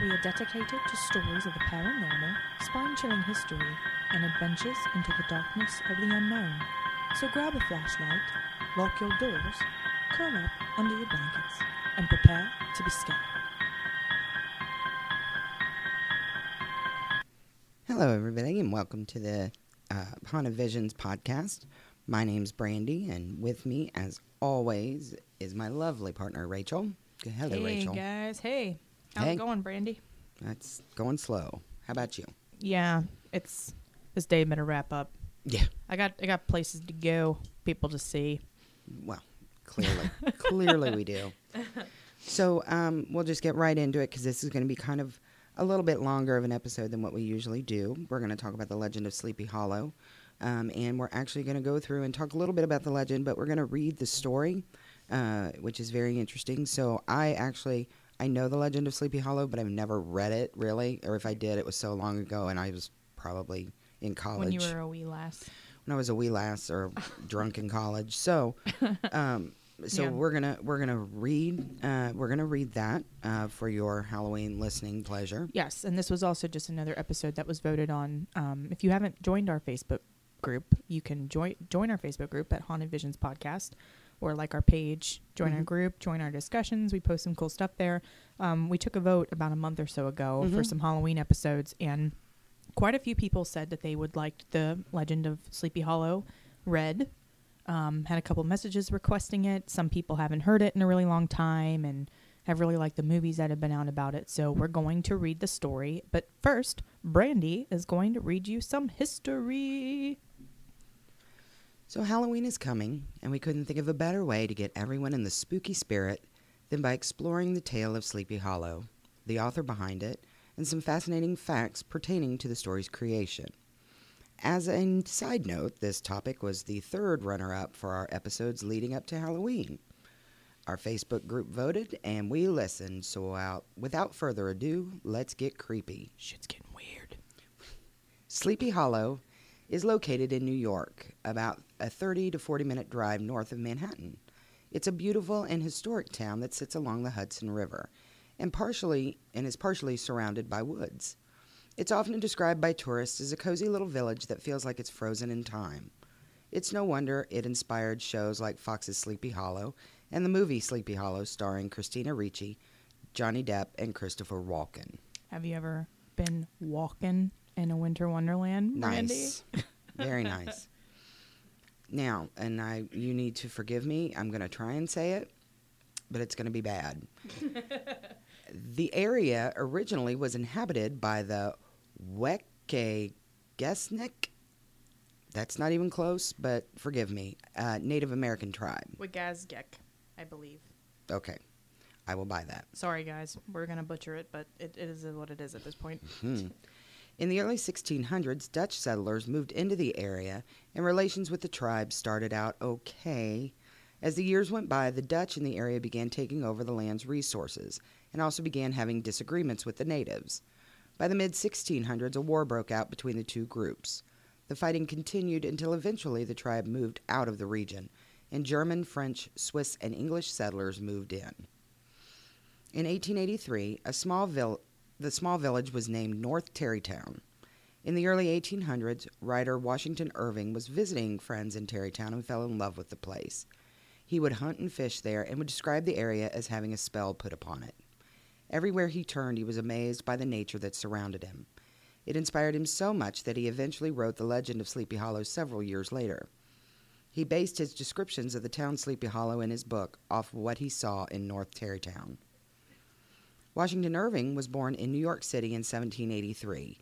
We are dedicated to stories of the paranormal, spine chilling history, and adventures into the darkness of the unknown. So grab a flashlight, lock your doors, curl up under your blankets, and prepare to be scared. Hello, everybody, and welcome to the uh, Haunted Visions podcast. My name's Brandy, and with me, as always, is my lovely partner, Rachel. Hello, hey, Rachel. guys. Hey. How's Hey. it going, Brandy? That's going slow. How about you? Yeah, it's this day better wrap up. Yeah. I got I got places to go, people to see. Well, clearly, clearly we do. So um, we'll just get right into it because this is going to be kind of a little bit longer of an episode than what we usually do. We're going to talk about the legend of Sleepy Hollow, um, and we're actually going to go through and talk a little bit about the legend, but we're going to read the story, uh, which is very interesting. So I actually I know the legend of Sleepy Hollow, but I've never read it really, or if I did, it was so long ago, and I was probably in college When you were a wee lass. when I was a wee lass or drunk in college. So, um, so Yeah. we're gonna we're gonna read uh, we're gonna read that uh, for your Halloween listening pleasure. Yes, and this was also just another episode that was voted on. Um, if you haven't joined our Facebook group, you can join join our Facebook group at Haunted Visions Podcast, or like our page, join our group, join our discussions. We post some cool stuff there. Um, we took a vote about a month or so ago for some Halloween episodes, and quite a few people said that they would like the Legend of Sleepy Hollow read. Um, had a couple messages requesting it. Some people haven't heard it in a really long time and have really liked the movies that have been out about it. So we're going to read the story. But first, Brandy is going to read you some history. So Halloween is coming, and we couldn't think of a better way to get everyone in the spooky spirit than by exploring the tale of Sleepy Hollow, the author behind it, and some fascinating facts pertaining to the story's creation. As a side note, this topic was the third runner up for our episodes leading up to Halloween. Our Facebook group voted, and we listened, so out, without further ado, let's get creepy. Shit's getting weird. Sleepy Hollow is located in New York, about a 30 to 40 minute drive north of Manhattan. It's a beautiful and historic town that sits along the Hudson River and partially and is partially surrounded by woods. It's often described by tourists as a cozy little village that feels like it's frozen in time. It's no wonder it inspired shows like Fox's Sleepy Hollow and the movie Sleepy Hollow starring Christina Ricci, Johnny Depp, and Christopher Walken. Have you ever been walking in a winter wonderland? Nice. Very nice. Now, and I you need to forgive me. I'm going to try and say it, but it's going to be bad. the area originally was inhabited by the Wekegessnik. That's not even close, but forgive me. Uh, Native American tribe. Wagazgek, I believe. Okay. I will buy that. Sorry, guys. We're going to butcher it, but it, it is what it is at this point. In the early 1600s, Dutch settlers moved into the area, and relations with the tribe started out okay. As the years went by, the Dutch in the area began taking over the land's resources and also began having disagreements with the natives. By the mid 1600s, a war broke out between the two groups. The fighting continued until eventually the tribe moved out of the region, and German, French, Swiss, and English settlers moved in. In 1883, a small vil- the small village was named North Tarrytown. In the early 1800s, writer Washington Irving was visiting friends in Tarrytown and fell in love with the place. He would hunt and fish there and would describe the area as having a spell put upon it. Everywhere he turned, he was amazed by the nature that surrounded him. It inspired him so much that he eventually wrote the legend of Sleepy Hollow several years later. He based his descriptions of the town Sleepy Hollow in his book off what he saw in North Tarrytown. Washington Irving was born in New York City in 1783.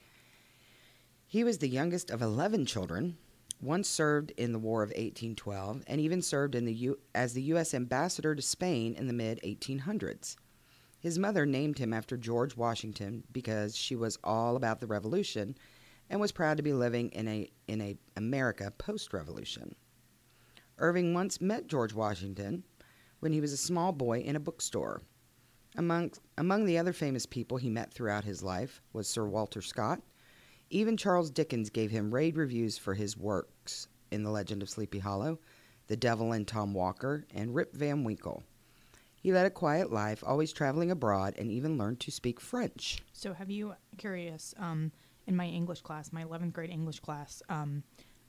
He was the youngest of 11 children, once served in the War of 1812, and even served in the U- as the U.S. ambassador to Spain in the mid 1800s. His mother named him after George Washington because she was all about the Revolution and was proud to be living in a in a America post-Revolution. Irving once met George Washington when he was a small boy in a bookstore. Among among the other famous people he met throughout his life was Sir Walter Scott. Even Charles Dickens gave him rave reviews for his works in The Legend of Sleepy Hollow, The Devil and Tom Walker, and Rip Van Winkle. He led a quiet life, always traveling abroad, and even learned to speak French. So, have you curious? Um, in my English class, my 11th grade English class, um,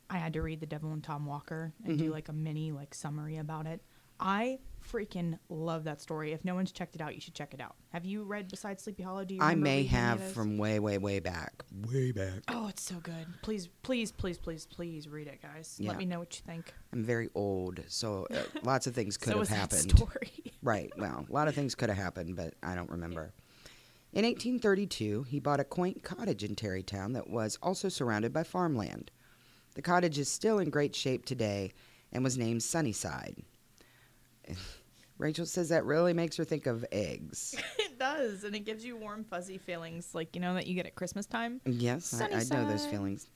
I had to read The Devil and Tom Walker and do like a mini like summary about it. I freaking love that story. If no one's checked it out, you should check it out. Have you read besides Sleepy Hollow? Do you? I may reading any of have from way, way, way back. Way back. Oh, it's so good. Please, please, please, please, please read it, guys. Yeah. Let me know what you think. I'm very old, so uh, lots of things could so have happened. story. Right. Well, a lot of things could have happened, but I don't remember. In 1832, he bought a quaint cottage in Tarrytown that was also surrounded by farmland. The cottage is still in great shape today and was named Sunnyside. Rachel says that really makes her think of eggs. it does, and it gives you warm, fuzzy feelings, like you know that you get at Christmas time. Yes, I, I know those feelings.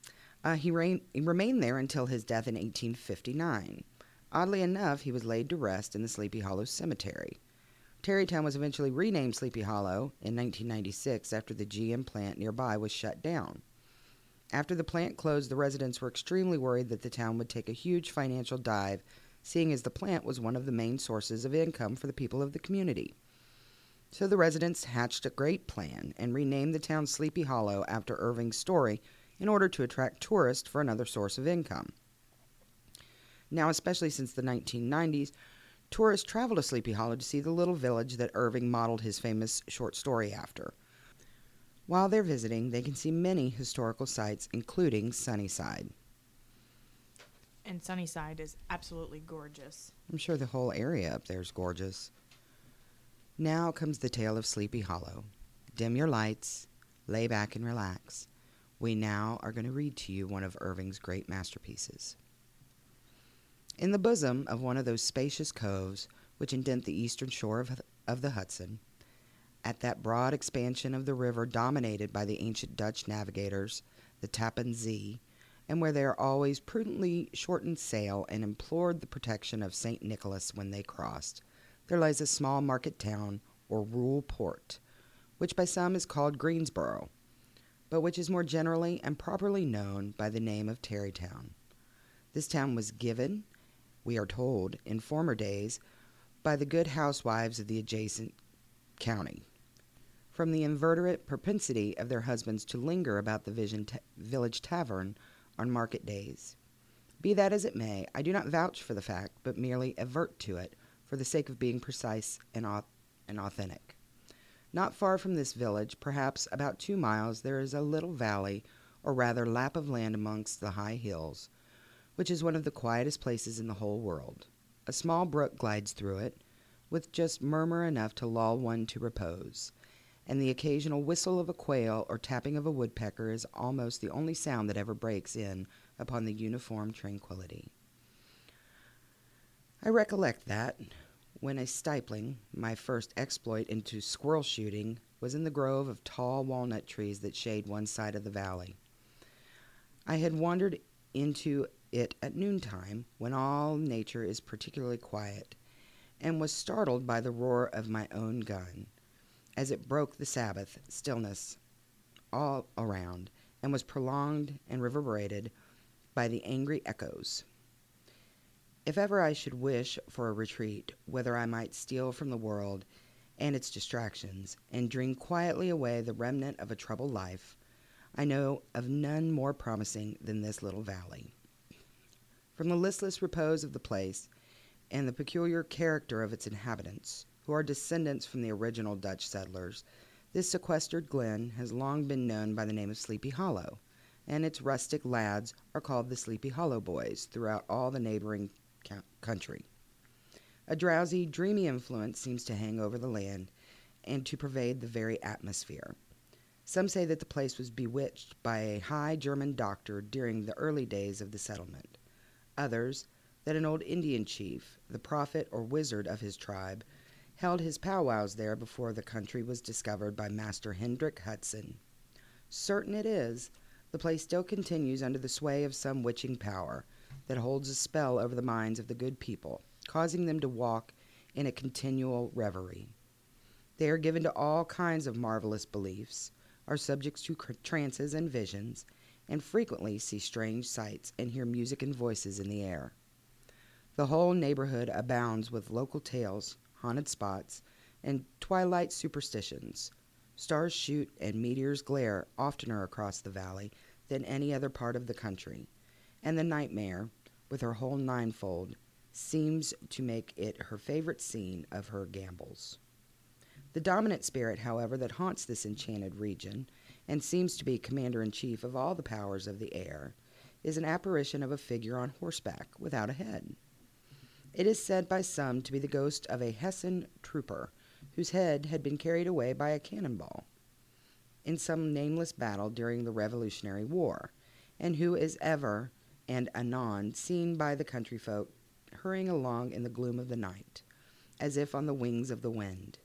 Uh, he, reign, he remained there until his death in 1859. Oddly enough, he was laid to rest in the Sleepy Hollow Cemetery. Tarrytown was eventually renamed Sleepy Hollow in 1996 after the GM plant nearby was shut down. After the plant closed, the residents were extremely worried that the town would take a huge financial dive, seeing as the plant was one of the main sources of income for the people of the community. So the residents hatched a great plan and renamed the town Sleepy Hollow after Irving's story in order to attract tourists for another source of income. Now, especially since the 1990s, tourists travel to Sleepy Hollow to see the little village that Irving modeled his famous short story after. While they're visiting, they can see many historical sites, including Sunnyside. And Sunnyside is absolutely gorgeous. I'm sure the whole area up there is gorgeous. Now comes the tale of Sleepy Hollow. Dim your lights, lay back and relax. We now are going to read to you one of Irving's great masterpieces. In the bosom of one of those spacious coves which indent the eastern shore of, of the Hudson, at that broad expansion of the river dominated by the ancient Dutch navigators, the Tappan Zee, and where they are always prudently shortened sail and implored the protection of St. Nicholas when they crossed, there lies a small market town or rural port, which by some is called Greensburgh, but which is more generally and properly known by the name of Tarrytown. This town was given, we are told, in former days by the good housewives of the adjacent county. From the inveterate propensity of their husbands to linger about the ta- village tavern on market days. Be that as it may, I do not vouch for the fact, but merely avert to it for the sake of being precise and, au- and authentic. Not far from this village, perhaps about two miles, there is a little valley, or rather lap of land amongst the high hills, which is one of the quietest places in the whole world. A small brook glides through it, with just murmur enough to lull one to repose, and the occasional whistle of a quail or tapping of a woodpecker is almost the only sound that ever breaks in upon the uniform tranquillity. I recollect that, when a stipling, my first exploit into squirrel shooting, was in the grove of tall walnut trees that shade one side of the valley. I had wandered into it at noontime, when all nature is particularly quiet, and was startled by the roar of my own gun, as it broke the Sabbath stillness all around, and was prolonged and reverberated by the angry echoes. If ever I should wish for a retreat, whether I might steal from the world and its distractions, and dream quietly away the remnant of a troubled life, I know of none more promising than this little valley. From the listless repose of the place, and the peculiar character of its inhabitants, who are descendants from the original Dutch settlers, this sequestered glen has long been known by the name of Sleepy Hollow, and its rustic lads are called the Sleepy Hollow Boys throughout all the neighboring country. A drowsy, dreamy influence seems to hang over the land, and to pervade the very atmosphere. Some say that the place was bewitched by a high German doctor during the early days of the settlement. Others, that an old Indian chief, the prophet or wizard of his tribe, held his powwows there before the country was discovered by Master Hendrick Hudson. Certain it is, the place still continues under the sway of some witching power that holds a spell over the minds of the good people, causing them to walk in a continual reverie. They are given to all kinds of marvelous beliefs, are subject to trances and visions, and frequently see strange sights and hear music and voices in the air. The whole neighborhood abounds with local tales, haunted spots, and twilight superstitions. Stars shoot and meteors glare oftener across the valley than any other part of the country, and the nightmare, with her whole ninefold, seems to make it her favorite scene of her gambols. The dominant spirit, however, that haunts this enchanted region, and seems to be commander in chief of all the powers of the air, is an apparition of a figure on horseback without a head. It is said by some to be the ghost of a Hessian trooper whose head had been carried away by a cannonball in some nameless battle during the Revolutionary War, and who is ever and anon seen by the country folk hurrying along in the gloom of the night, as if on the wings of the wind.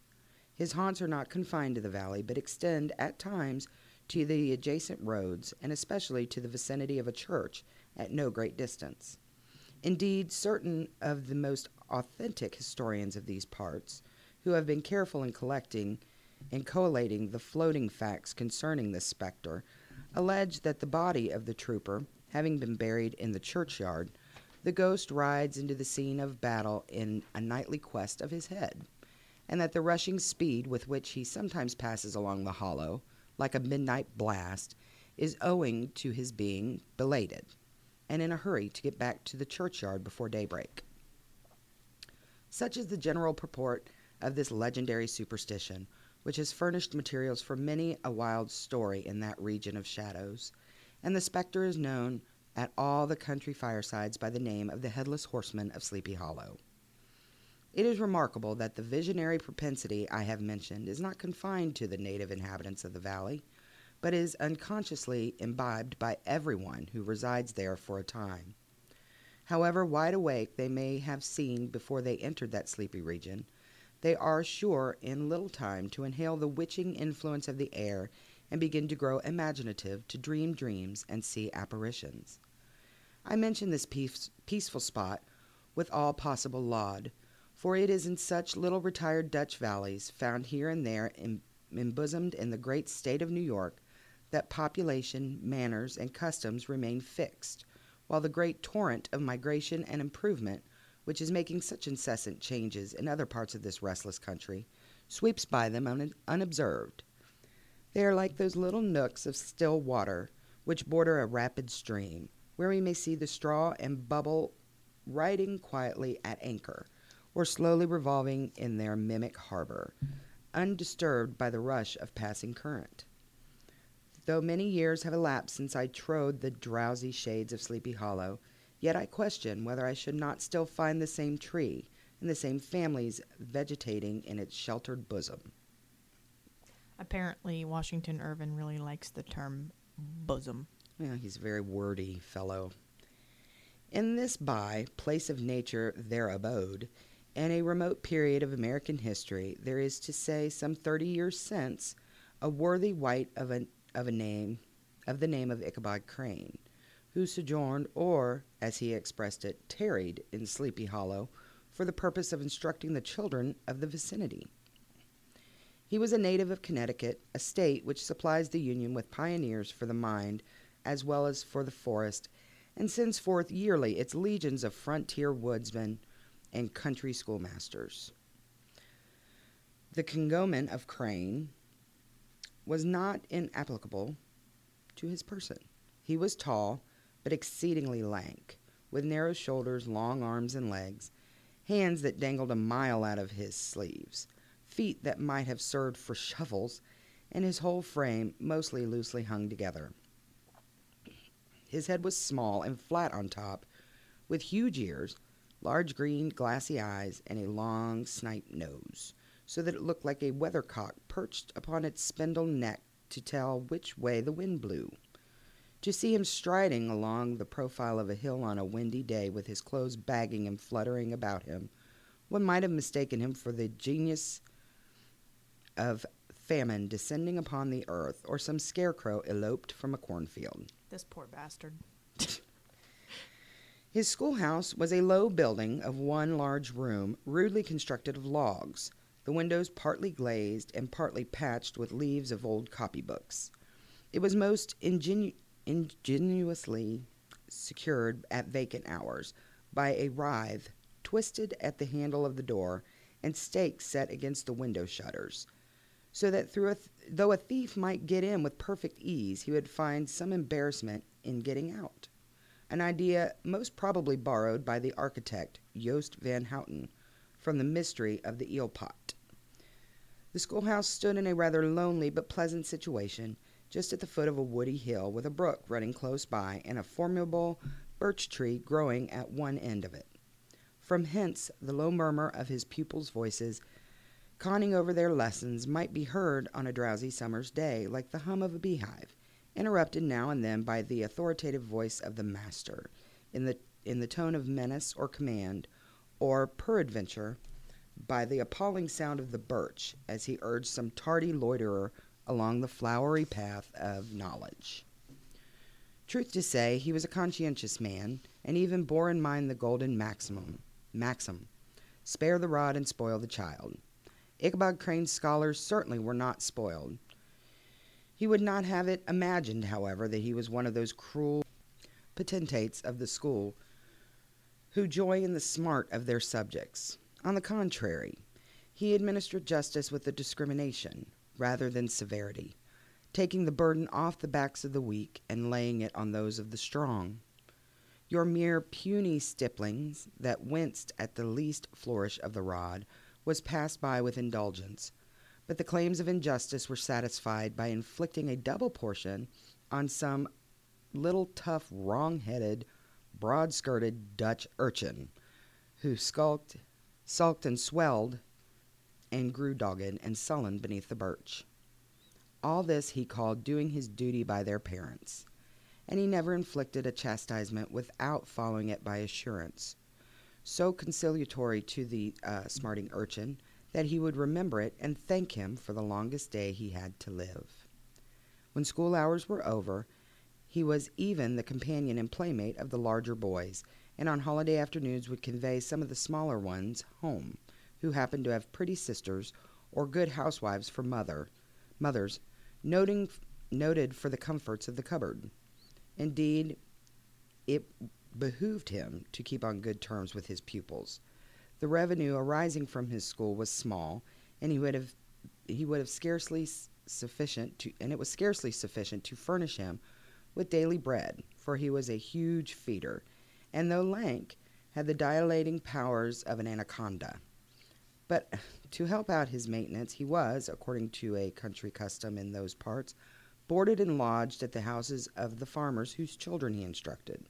His haunts are not confined to the valley, but extend at times to the adjacent roads, and especially to the vicinity of a church at no great distance. Indeed, certain of the most authentic historians of these parts, who have been careful in collecting and collating the floating facts concerning this spectre, allege that the body of the trooper, having been buried in the churchyard, the ghost rides into the scene of battle in a nightly quest of his head, and that the rushing speed with which he sometimes passes along the hollow, like a midnight blast, is owing to his being belated and in a hurry to get back to the churchyard before daybreak. Such is the general purport of this legendary superstition, which has furnished materials for many a wild story in that region of shadows, and the spectre is known at all the country firesides by the name of the Headless Horseman of Sleepy Hollow. It is remarkable that the visionary propensity I have mentioned is not confined to the native inhabitants of the valley, but is unconsciously imbibed by everyone who resides there for a time. However wide awake they may have seen before they entered that sleepy region, they are sure in little time to inhale the witching influence of the air and begin to grow imaginative, to dream dreams and see apparitions. I mention this peace, peaceful spot with all possible laud, for it is in such little retired Dutch valleys, found here and there em- embosomed in the great state of New York, that population, manners, and customs remain fixed, while the great torrent of migration and improvement, which is making such incessant changes in other parts of this restless country, sweeps by them un- unobserved. They are like those little nooks of still water which border a rapid stream, where we may see the straw and bubble riding quietly at anchor, or slowly revolving in their mimic harbor, undisturbed by the rush of passing current. Though many years have elapsed since I trode the drowsy shades of Sleepy Hollow, yet I question whether I should not still find the same tree and the same families vegetating in its sheltered bosom. Apparently, Washington Irvin really likes the term bosom. Yeah, he's a very wordy fellow. In this by place of nature their abode, in a remote period of American history, there is to say some thirty years since, a worthy wight of a of a name of the name of Ichabod Crane, who sojourned, or, as he expressed it, tarried in Sleepy Hollow for the purpose of instructing the children of the vicinity. He was a native of Connecticut, a state which supplies the Union with pioneers for the mind as well as for the forest, and sends forth yearly its legions of frontier woodsmen and country schoolmasters. The cognomen of Crane was not inapplicable to his person. He was tall, but exceedingly lank, with narrow shoulders, long arms and legs, hands that dangled a mile out of his sleeves, feet that might have served for shovels, and his whole frame mostly loosely hung together. His head was small and flat on top, with huge ears, large green glassy eyes, and a long snipe nose, so that it looked like a weathercock perched upon its spindle neck to tell which way the wind blew. To see him striding along the profile of a hill on a windy day with his clothes bagging and fluttering about him, one might have mistaken him for the genius of famine descending upon the earth or some scarecrow eloped from a cornfield. This poor bastard. His schoolhouse was a low building of one large room, rudely constructed of logs, the windows partly glazed and partly patched with leaves of old copybooks. It was most ingenu- ingeniously secured at vacant hours by a withe twisted at the handle of the door and stakes set against the window shutters, so that through a th- though a thief might get in with perfect ease, he would find some embarrassment in getting out. An idea most probably borrowed by the architect Joost van Houten from the mystery of the eel pot. The schoolhouse stood in a rather lonely but pleasant situation, just at the foot of a woody hill with a brook running close by and a formidable birch tree growing at one end of it. From hence the low murmur of his pupils' voices, conning over their lessons, might be heard on a drowsy summer's day like the hum of a beehive, interrupted now and then by the authoritative voice of the master, in the in the tone of menace or command, or peradventure by the appalling sound of the birch as he urged some tardy loiterer along the flowery path of knowledge. Truth to say, he was a conscientious man, and even bore in mind the golden maximum, maxim, spare the rod and spoil the child. Ichabod Crane's scholars certainly were not spoiled. He would not have it imagined, however, that he was one of those cruel potentates of the school who joy in the smart of their subjects. On the contrary, he administered justice with a discrimination rather than severity, taking the burden off the backs of the weak and laying it on those of the strong. Your mere puny stipplings that winced at the least flourish of the rod was passed by with indulgence, but the claims of injustice were satisfied by inflicting a double portion on some little tough, wrong-headed, broad-skirted Dutch urchin who skulked, sulked and swelled and grew dogged and sullen beneath the birch. All this he called doing his duty by their parents, and he never inflicted a chastisement without following it by assurance, so conciliatory to the uh, smarting urchin that he would remember it and thank him for the longest day he had to live. When school hours were over, he was even the companion and playmate of the larger boys, and on holiday afternoons would convey some of the smaller ones home, who happened to have pretty sisters or good housewives for mother, mothers, noting, noted for the comforts of the cupboard. Indeed, it behooved him to keep on good terms with his pupils. The revenue arising from his school was small, and he would have he would have scarcely sufficient to and it was scarcely sufficient to furnish him with daily bread, for he was a huge feeder, and though lank, had the dilating powers of an anaconda. But to help out his maintenance, he was, according to a country custom in those parts, boarded and lodged at the houses of the farmers whose children he instructed.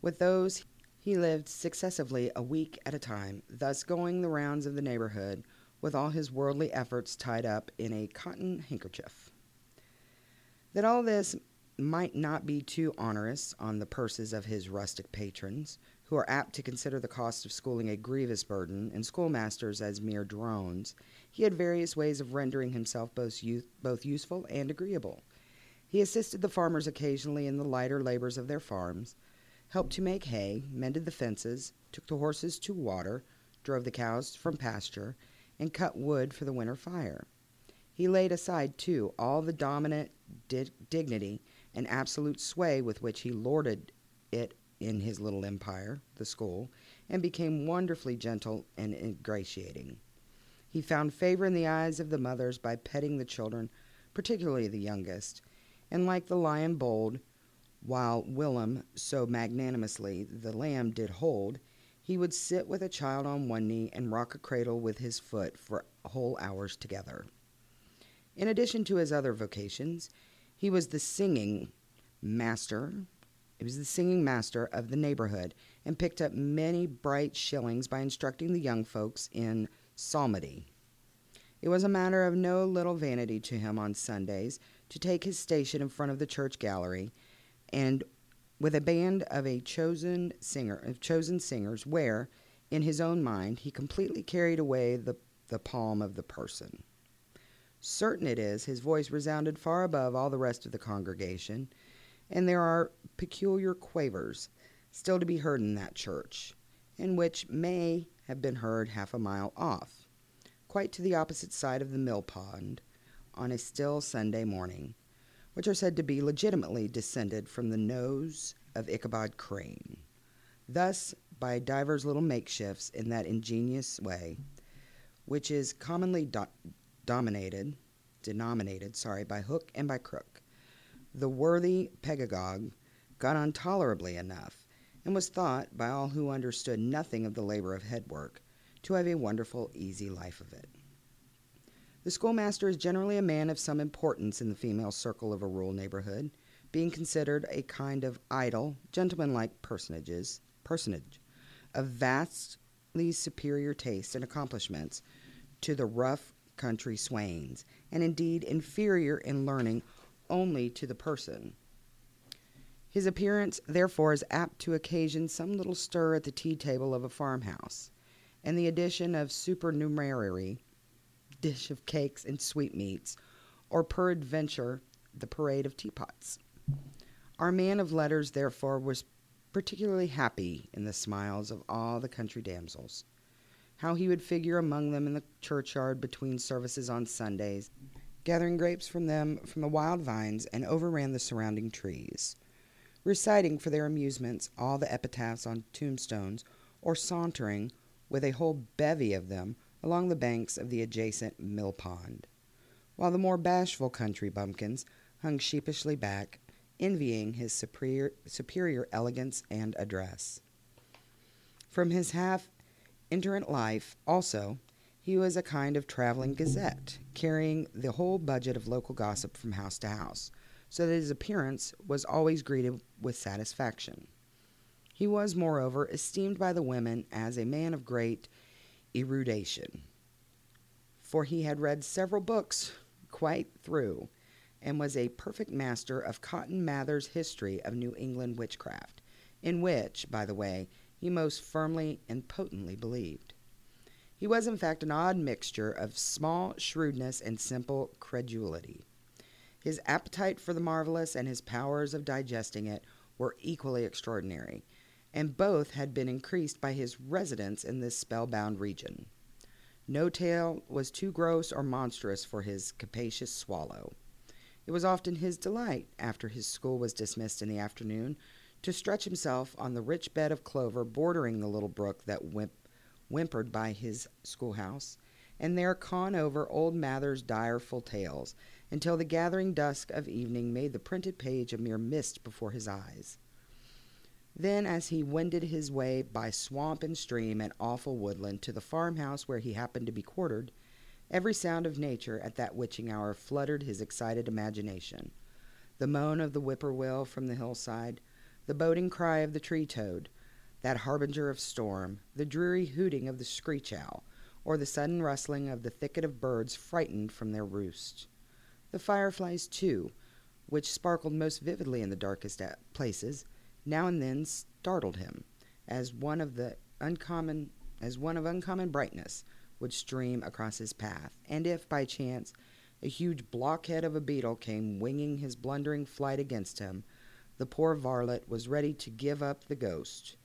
With those he lived successively a week at a time, thus going the rounds of the neighborhood with all his worldly efforts tied up in a cotton handkerchief. That all this might not be too onerous on the purses of his rustic patrons, who are apt to consider the cost of schooling a grievous burden, and schoolmasters as mere drones, he had various ways of rendering himself both, both useful and agreeable. He assisted the farmers occasionally in the lighter labors of their farms, helped to make hay, mended the fences, took the horses to water, drove the cows from pasture, and cut wood for the winter fire. He laid aside, too, all the dominant di- dignity and absolute sway with which he lorded it in his little empire, the school, and became wonderfully gentle and ingratiating. He found favor in the eyes of the mothers by petting the children, particularly the youngest, and like the lion bold, while Willem so magnanimously the lamb did hold, he would sit with a child on one knee and rock a cradle with his foot for whole hours together. In addition to his other vocations, he was the singing master. He was the singing master of the neighborhood and picked up many bright shillings by instructing the young folks in psalmody. It was a matter of no little vanity to him on Sundays to take his station in front of the church gallery and with a band of a chosen singer of chosen singers where in his own mind he completely carried away the, the palm of the person. Certain it is, his voice resounded far above all the rest of the congregation, and there are peculiar quavers still to be heard in that church, and which may have been heard half a mile off, quite to the opposite side of the mill pond, on a still Sunday morning, which are said to be legitimately descended from the nose of Ichabod Crane. Thus, by divers little makeshifts in that ingenious way, which is commonly do- dominated, denominated, sorry, by hook and by crook, the worthy pedagogue got on tolerably enough, and was thought by all who understood nothing of the labor of head work to have a wonderful, easy life of it. The schoolmaster is generally a man of some importance in the female circle of a rural neighborhood, being considered a kind of idle, gentlemanlike personages, personage of vastly superior taste and accomplishments to the rough country swains, and indeed inferior in learning only to the person. His appearance, therefore, is apt to occasion some little stir at the tea table of a farmhouse, and the addition of supernumerary dish of cakes and sweetmeats, or peradventure the parade of teapots. Our man of letters, therefore, was particularly happy in the smiles of all the country damsels. How he would figure among them in the churchyard between services on Sundays, gathering grapes from them from the wild vines and overran the surrounding trees, reciting for their amusements all the epitaphs on tombstones, or sauntering with a whole bevy of them along the banks of the adjacent mill pond, while the more bashful country bumpkins hung sheepishly back, envying his superior, superior elegance and address. From his half iterant life, also, he was a kind of traveling gazette, carrying the whole budget of local gossip from house to house, so that his appearance was always greeted with satisfaction. He was, moreover, esteemed by the women as a man of great erudition, for he had read several books quite through, and was a perfect master of Cotton Mather's History of New England Witchcraft, in which, by the way, he most firmly and potently believed. He was, in fact, an odd mixture of small shrewdness and simple credulity. His appetite for the marvelous and his powers of digesting it were equally extraordinary, and both had been increased by his residence in this spellbound region. No tale was too gross or monstrous for his capacious swallow. It was often his delight, after his school was dismissed in the afternoon, to stretch himself on the rich bed of clover bordering the little brook that whimp- whimpered by his schoolhouse, and there con over old Mather's direful tales until the gathering dusk of evening made the printed page a mere mist before his eyes. Then, as he wended his way by swamp and stream and awful woodland to the farmhouse where he happened to be quartered, every sound of nature at that witching hour fluttered his excited imagination. The moan of the whippoorwill from the hillside, the boding cry of the tree toad, that harbinger of storm, the dreary hooting of the screech owl, or the sudden rustling of the thicket of birds frightened from their roosts. The fireflies, too, which sparkled most vividly in the darkest places, now and then startled him, as one of the uncommon as one of uncommon brightness would stream across his path, and if by chance a huge blockhead of a beetle came winging his blundering flight against him, the poor varlet was ready to give up the ghost,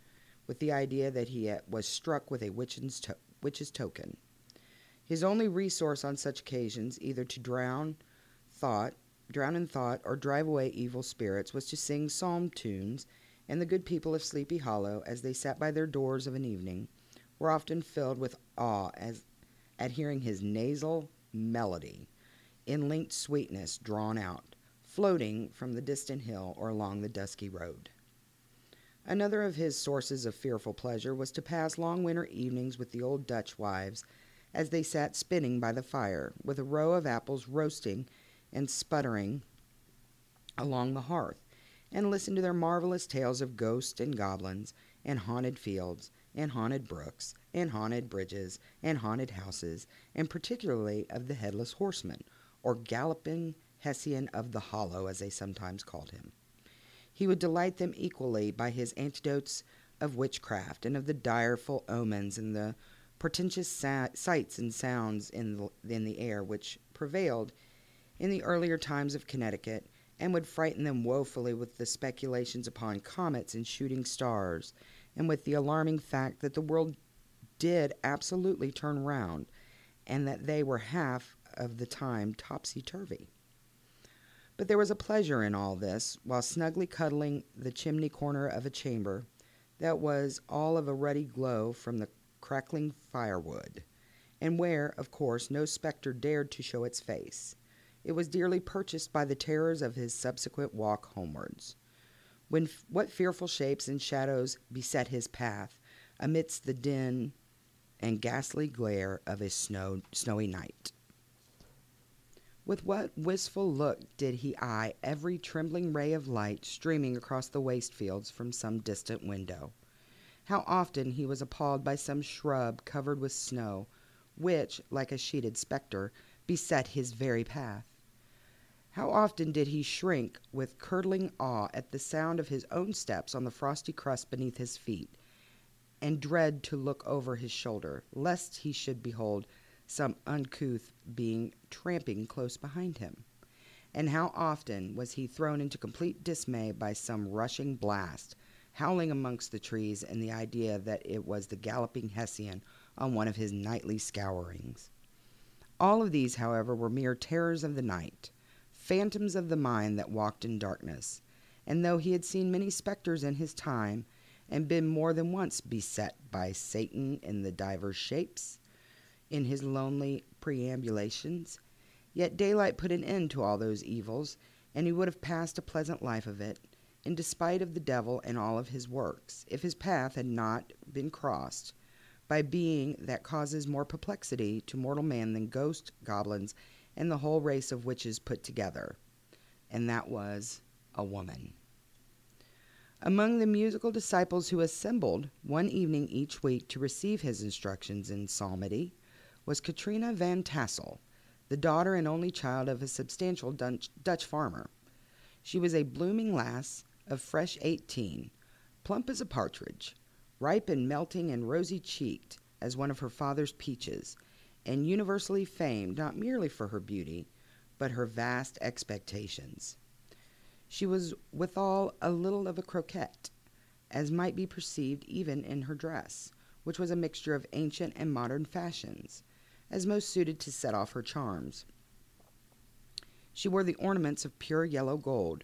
with the idea that he was struck with a witch's, to- witch's token. His only resource on such occasions, either to drown thought, drown in thought, or drive away evil spirits, was to sing psalm tunes and the good people of Sleepy Hollow, as they sat by their doors of an evening, were often filled with awe as, at hearing his nasal melody, in linked sweetness drawn out, floating from the distant hill or along the dusky road. Another of his sources of fearful pleasure was to pass long winter evenings with the old Dutch wives as they sat spinning by the fire, with a row of apples roasting and sputtering along the hearth, and listen to their marvelous tales of ghosts and goblins and haunted fields and haunted brooks, and haunted bridges, and haunted houses, and particularly of the headless horseman, or galloping Hessian of the Hollow, as they sometimes called him. He would delight them equally by his anecdotes of witchcraft and of the direful omens and the portentous sa- sights and sounds in the, in the air which prevailed in the earlier times of Connecticut and would frighten them woefully with the speculations upon comets and shooting stars and with the alarming fact that the world did absolutely turn round and that they were half of the time topsy turvy. But there was a pleasure in all this while snugly cuddling the chimney corner of a chamber that was all of a ruddy glow from the crackling firewood, and where, of course, no spectre dared to show its face. It was dearly purchased by the terrors of his subsequent walk homewards. When f- what fearful shapes and shadows beset his path amidst the din and ghastly glare of a snow, snowy night? With what wistful look did he eye every trembling ray of light streaming across the waste fields from some distant window? How often he was appalled by some shrub covered with snow, which, like a sheeted spectre, beset his very path. How often did he shrink with curdling awe at the sound of his own steps on the frosty crust beneath his feet, and dread to look over his shoulder, lest he should behold some uncouth being tramping close behind him. And how often was he thrown into complete dismay by some rushing blast, howling amongst the trees, and the idea that it was the galloping Hessian on one of his nightly scourings. All of these, however, were mere terrors of the night, phantoms of the mind that walked in darkness, and though he had seen many spectres in his time, and been more than once beset by Satan in the divers shapes, in his lonely perambulations. Yet daylight put an end to all those evils, and he would have passed a pleasant life of it, in despite of the devil and all of his works, if his path had not been crossed by being that causes more perplexity to mortal man than ghosts, goblins, and the whole race of witches put together. And that was a woman. Among the musical disciples who assembled one evening each week to receive his instructions in psalmody was Katrina Van Tassel, the daughter and only child of a substantial Dutch, Dutch farmer. She was a blooming lass of fresh eighteen, plump as a partridge, ripe and melting and rosy cheeked as one of her father's peaches, and universally famed not merely for her beauty, but her vast expectations. She was withal a little of a coquette, as might be perceived even in her dress, which was a mixture of ancient and modern fashions, as most suited to set off her charms. She wore the ornaments of pure yellow gold,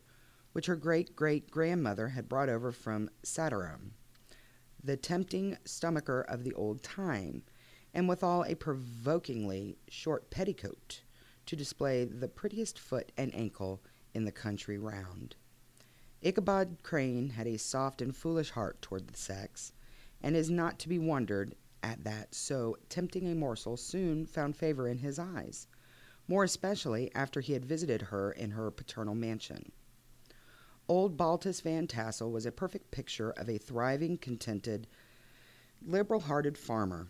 which her great great grandmother had brought over from Saardam, the tempting stomacher of the old time, and withal a provokingly short petticoat to display the prettiest foot and ankle in the country round. Ichabod Crane had a soft and foolish heart toward the sex, and is not to be wondered at that so tempting a morsel soon found favor in his eyes, more especially after he had visited her in her paternal mansion. Old Baltus Van Tassel was a perfect picture of a thriving, contented, liberal hearted farmer.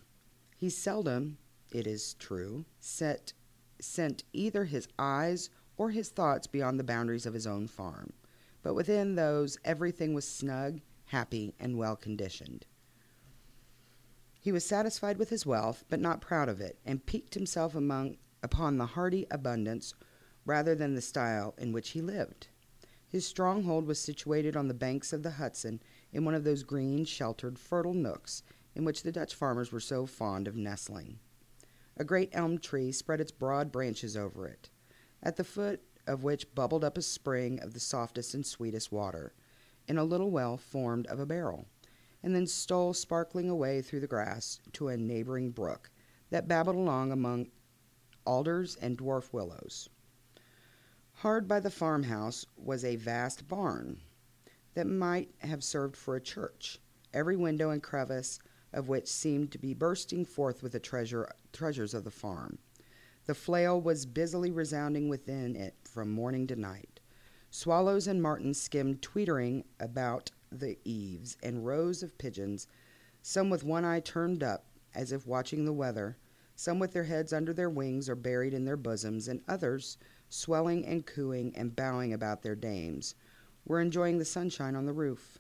He seldom, it is true, set, sent either his eyes or his thoughts beyond the boundaries of his own farm, but within those everything was snug, happy, and well conditioned. He was satisfied with his wealth, but not proud of it, and piqued himself among, upon the hearty abundance rather than the style in which he lived. His stronghold was situated on the banks of the Hudson in one of those green, sheltered, fertile nooks in which the Dutch farmers were so fond of nestling. A great elm tree spread its broad branches over it at the foot of which bubbled up a spring of the softest and sweetest water, in a little well formed of a barrel, and then stole sparkling away through the grass to a neighboring brook that babbled along among alders and dwarf willows. Hard by the farmhouse was a vast barn that might have served for a church, every window and crevice of which seemed to be bursting forth with the treasure, treasures of the farm. The flail was busily resounding within it from morning to night. Swallows and martins skimmed tweetering about the eaves, and rows of pigeons some with one eye turned up as if watching the weather, some with their heads under their wings or buried in their bosoms, and others, swelling and cooing and bowing about their dames, were enjoying the sunshine on the roof.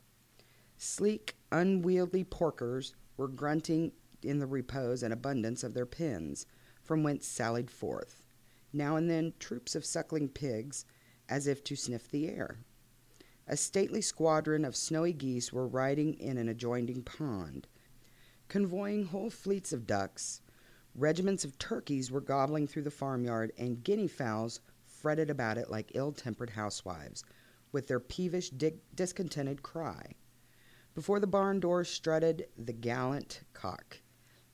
Sleek, unwieldy porkers were grunting in the repose and abundance of their pens, from whence sallied forth, now and then, troops of suckling pigs, as if to sniff the air. A stately squadron of snowy geese were riding in an adjoining pond, convoying whole fleets of ducks. Regiments of turkeys were gobbling through the farmyard, and guinea fowls fretted about it like ill tempered housewives, with their peevish, di- discontented cry. Before the barn door strutted the gallant cock,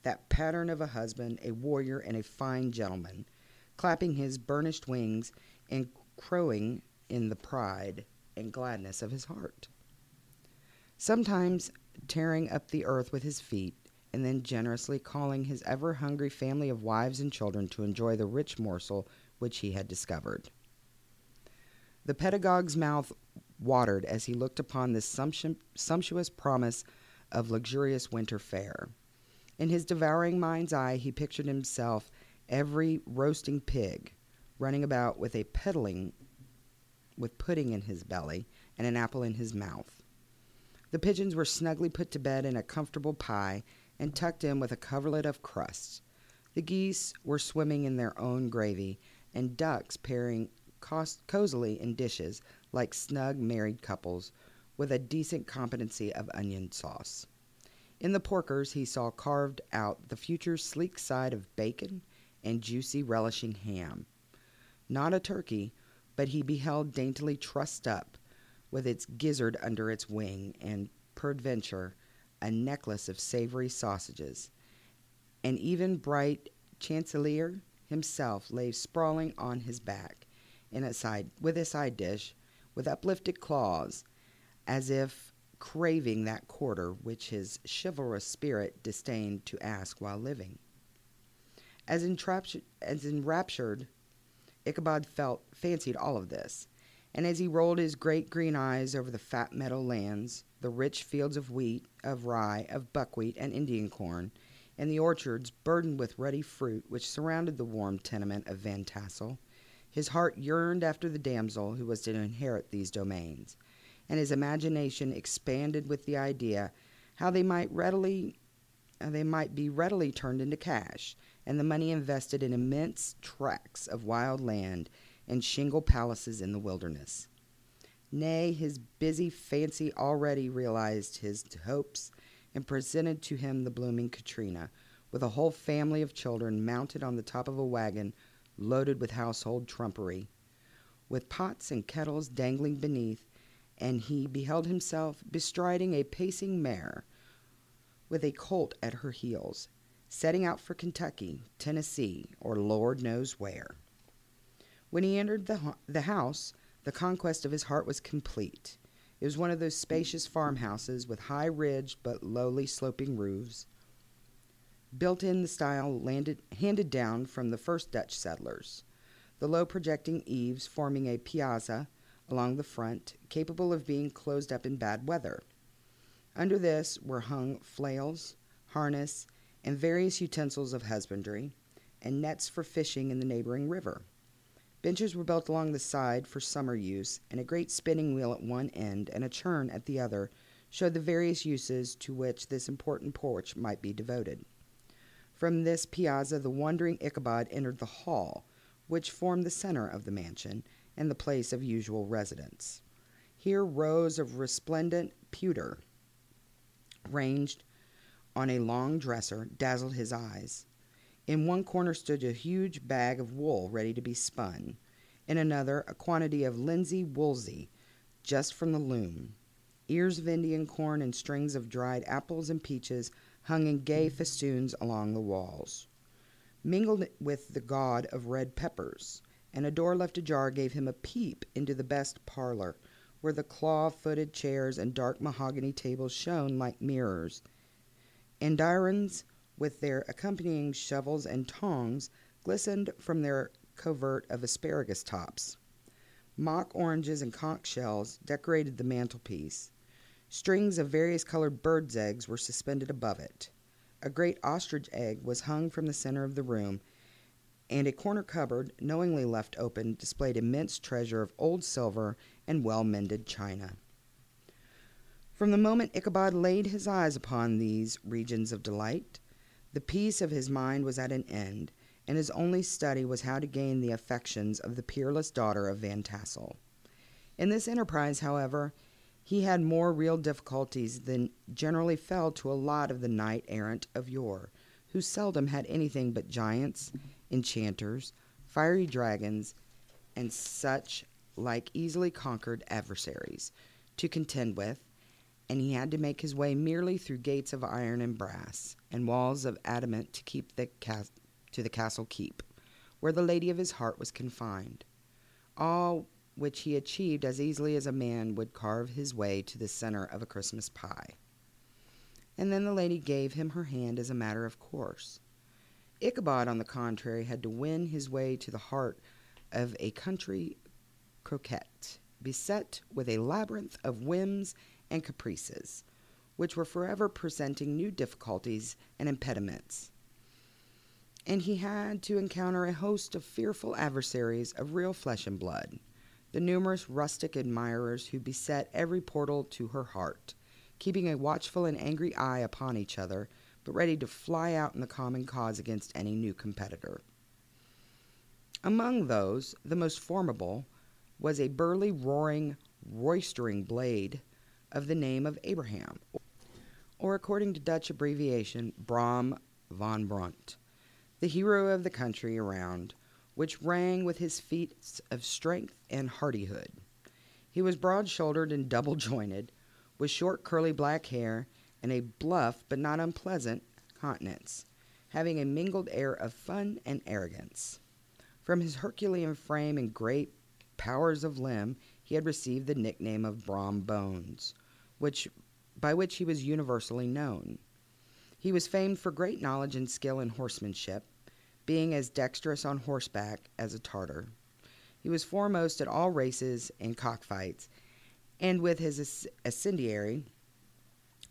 that pattern of a husband, a warrior, and a fine gentleman, clapping his burnished wings and crowing in the pride and gladness of his heart. Sometimes tearing up the earth with his feet, and then generously calling his ever hungry family of wives and children to enjoy the rich morsel which he had discovered. The pedagogue's mouth watered as he looked upon this sumptuous promise of luxurious winter fare. In his devouring mind's eye, he pictured himself every roasting pig running about with a peddling with pudding in his belly and an apple in his mouth. The pigeons were snugly put to bed in a comfortable pie and tucked in with a coverlet of crusts. The geese were swimming in their own gravy, and ducks pairing cos- cozily in dishes like snug married couples with a decent competency of onion sauce. In the porkers, he saw carved out the future sleek side of bacon and juicy, relishing ham. Not a turkey, but he beheld daintily trussed up, with its gizzard under its wing, and peradventure a necklace of savory sausages. And even bright Chanticleer himself lay sprawling on his back, in a side with a side dish, with uplifted claws, as if craving that quarter which his chivalrous spirit disdained to ask while living. As, as enraptured, Ichabod felt fancied all of this, and as he rolled his great green eyes over the fat meadow lands, the rich fields of wheat, of rye, of buckwheat, and Indian corn, and the orchards burdened with ruddy fruit which surrounded the warm tenement of Van Tassel, his heart yearned after the damsel who was to inherit these domains, and his imagination expanded with the idea how they might readily they might be readily turned into cash, and the money invested in immense tracts of wild land and shingle palaces in the wilderness. Nay, his busy fancy already realized his hopes and presented to him the blooming Katrina, with a whole family of children mounted on the top of a wagon loaded with household trumpery, with pots and kettles dangling beneath, and he beheld himself bestriding a pacing mare with a colt at her heels, setting out for Kentucky, Tennessee, or Lord knows where. When he entered the, the house, the conquest of his heart was complete. It was one of those spacious farmhouses with high ridged but lowly sloping roofs, built in the style landed, handed down from the first Dutch settlers. The low projecting eaves forming a piazza along the front, capable of being closed up in bad weather. Under this were hung flails, harness, and various utensils of husbandry, and nets for fishing in the neighboring river. Benches were built along the side for summer use, and a great spinning wheel at one end and a churn at the other showed the various uses to which this important porch might be devoted. From this piazza, the wondering Ichabod entered the hall, which formed the center of the mansion and the place of usual residence. Here, rows of resplendent pewter, ranged on a long dresser, dazzled his eyes. In one corner stood a huge bag of wool ready to be spun. In another, a quantity of linsey woolsey, just from the loom. Ears of Indian corn and strings of dried apples and peaches hung in gay festoons along the walls. Mingled with the gaud of red peppers, and a door left ajar gave him a peep into the best parlor, where the claw footed chairs and dark mahogany tables shone like mirrors. Andirons, with their accompanying shovels and tongs, glistened from their covert of asparagus tops. Mock oranges and conch shells decorated the mantelpiece. Strings of various colored birds' eggs were suspended above it. A great ostrich egg was hung from the center of the room, and a corner cupboard, knowingly left open, displayed immense treasure of old silver and well mended china. From the moment Ichabod laid his eyes upon these regions of delight, the peace of his mind was at an end, and his only study was how to gain the affections of the peerless daughter of Van Tassel. In this enterprise, however, he had more real difficulties than generally fell to a lot of the knight errant of yore, who seldom had anything but giants, enchanters, fiery dragons, and such like easily conquered adversaries to contend with, and he had to make his way merely through gates of iron and brass, and walls of adamant to keep the cas- to the castle keep, where the lady of his heart was confined. All which he achieved as easily as a man would carve his way to the center of a Christmas pie. And then the lady gave him her hand as a matter of course. Ichabod, on the contrary, had to win his way to the heart of a country coquette, beset with a labyrinth of whims and caprices, which were forever presenting new difficulties and impediments. And he had to encounter a host of fearful adversaries of real flesh and blood the numerous rustic admirers who beset every portal to her heart, keeping a watchful and angry eye upon each other, but ready to fly out in the common cause against any new competitor. Among those, the most formidable was a burly, roaring, roistering blade of the name of Abraham, or according to Dutch abbreviation, Brom van Brunt, the hero of the country around, which rang with his feats of strength and hardihood. He was broad shouldered and double jointed, with short curly black hair and a bluff but not unpleasant countenance, having a mingled air of fun and arrogance. From his Herculean frame and great powers of limb, he had received the nickname of Brom Bones, which by which he was universally known. He was famed for great knowledge and skill in horsemanship, being as dexterous on horseback as a Tartar. He was foremost at all races and cockfights, and with his ascendiary,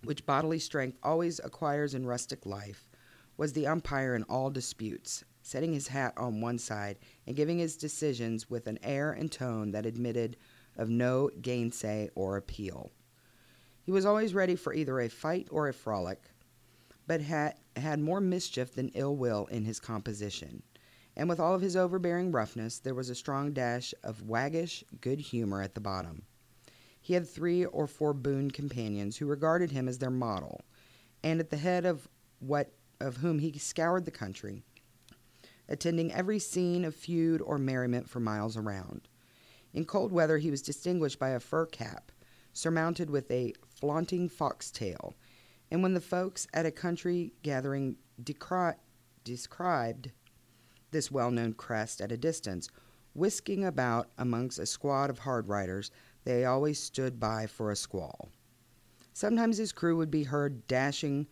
which bodily strength always acquires in rustic life, was the umpire in all disputes, setting his hat on one side and giving his decisions with an air and tone that admitted of no gainsay or appeal. He was always ready for either a fight or a frolic, but had, had more mischief than ill will in his composition. And with all of his overbearing roughness, there was a strong dash of waggish good humor at the bottom. He had three or four boon companions who regarded him as their model, and at the head of what of whom he scoured the country, attending every scene of feud or merriment for miles around. In cold weather he was distinguished by a fur cap, surmounted with a flaunting foxtail, and when the folks at a country gathering decry- described this well known crest at a distance, whisking about amongst a squad of hard riders, they always stood by for a squall. Sometimes his crew would be heard dashing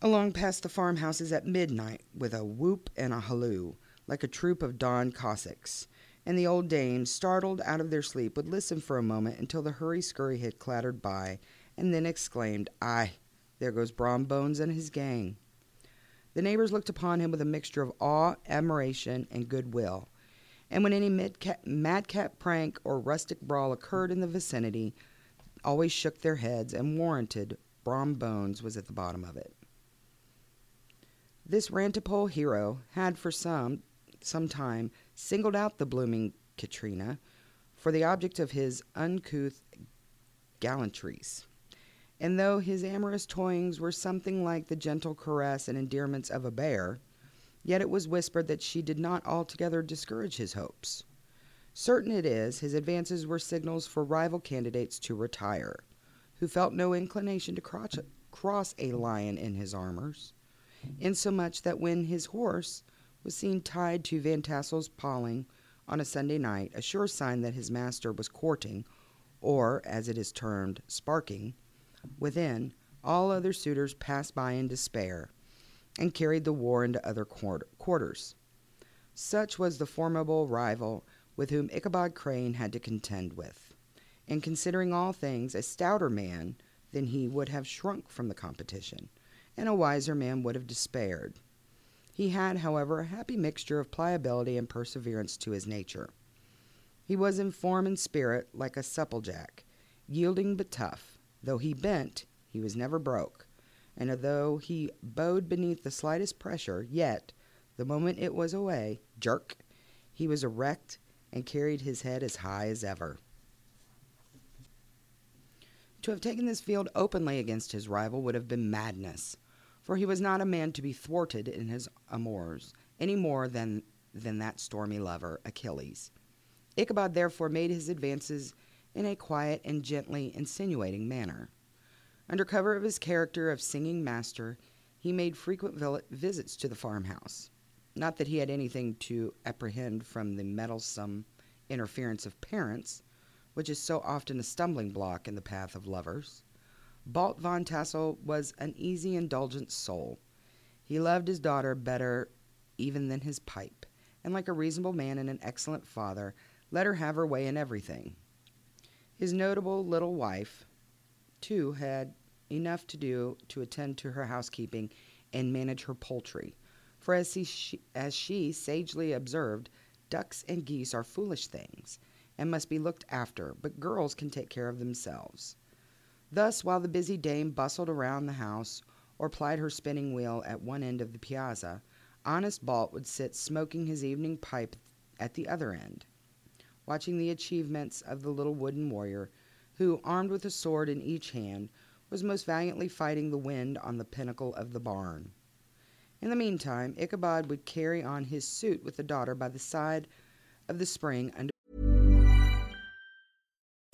along past the farmhouses at midnight with a whoop and a halloo, like a troop of Don Cossacks, and the old dames, startled out of their sleep, would listen for a moment until the hurry scurry had clattered by, and then exclaimed, Aye, there goes Brom Bones and his gang. The neighbors looked upon him with a mixture of awe, admiration, and goodwill. And when any madcap prank or rustic brawl occurred in the vicinity, always shook their heads and warranted Brom Bones was at the bottom of it. This rantipole hero had for some some time singled out the blooming Katrina for the object of his uncouth gallantries. And though his amorous toyings were something like the gentle caress and endearments of a bear, yet it was whispered that she did not altogether discourage his hopes. Certain it is, his advances were signals for rival candidates to retire, who felt no inclination to cross, a lion in his armors, insomuch that when his horse was seen tied to Van Tassel's paling on a Sunday night, a sure sign that his master was courting, or, as it is termed, sparking, Within, all other suitors passed by in despair and carried the war into other quarters. Such was the formidable rival with whom Ichabod Crane had to contend with. and considering all things a stouter man than he would have shrunk from the competition, and a wiser man would have despaired. He had, however, a happy mixture of pliability and perseverance to his nature. He was in form and spirit like a supplejack, yielding but tough. Though he bent, he was never broke, and though he bowed beneath the slightest pressure, yet, the moment it was away, jerk, he was erect and carried his head as high as ever. To have taken this field openly against his rival would have been madness, for he was not a man to be thwarted in his amours any more than, than that stormy lover, Achilles. Ichabod therefore made his advances in a quiet and gently insinuating manner. Under cover of his character of singing master, he made frequent visits to the farmhouse. Not that he had anything to apprehend from the meddlesome interference of parents, which is so often a stumbling block in the path of lovers. Balt von Tassel was an easy, indulgent soul. He loved his daughter better even than his pipe, and like a reasonable man and an excellent father, let her have her way in everything. His notable little wife, too, had enough to do to attend to her housekeeping and manage her poultry, for as she, as she sagely observed, ducks and geese are foolish things and must be looked after, but girls can take care of themselves. Thus, while the busy dame bustled around the house or plied her spinning wheel at one end of the piazza, honest Balt would sit smoking his evening pipe at the other end watching the achievements of the little wooden warrior, who, armed with a sword in each hand, was most valiantly fighting the wind on the pinnacle of the barn. In the meantime, Ichabod would carry on his suit with the daughter by the side of the spring under.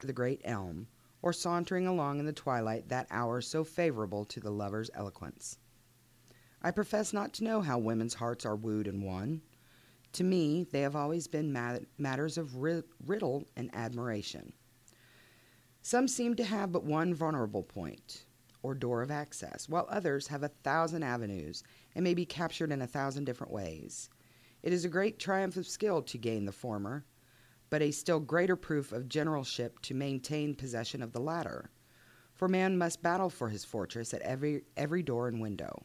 The great elm, or sauntering along in the twilight that hour so favorable to the lover's eloquence. I profess not to know how women's hearts are wooed and won. To me, they have always been mat- matters of ri- riddle and admiration. Some seem to have but one vulnerable point, or door of access, while others have a thousand avenues and may be captured in a thousand different ways. It is a great triumph of skill to gain the former, but a still greater proof of generalship to maintain possession of the latter. For man must battle for his fortress at every, every door and window.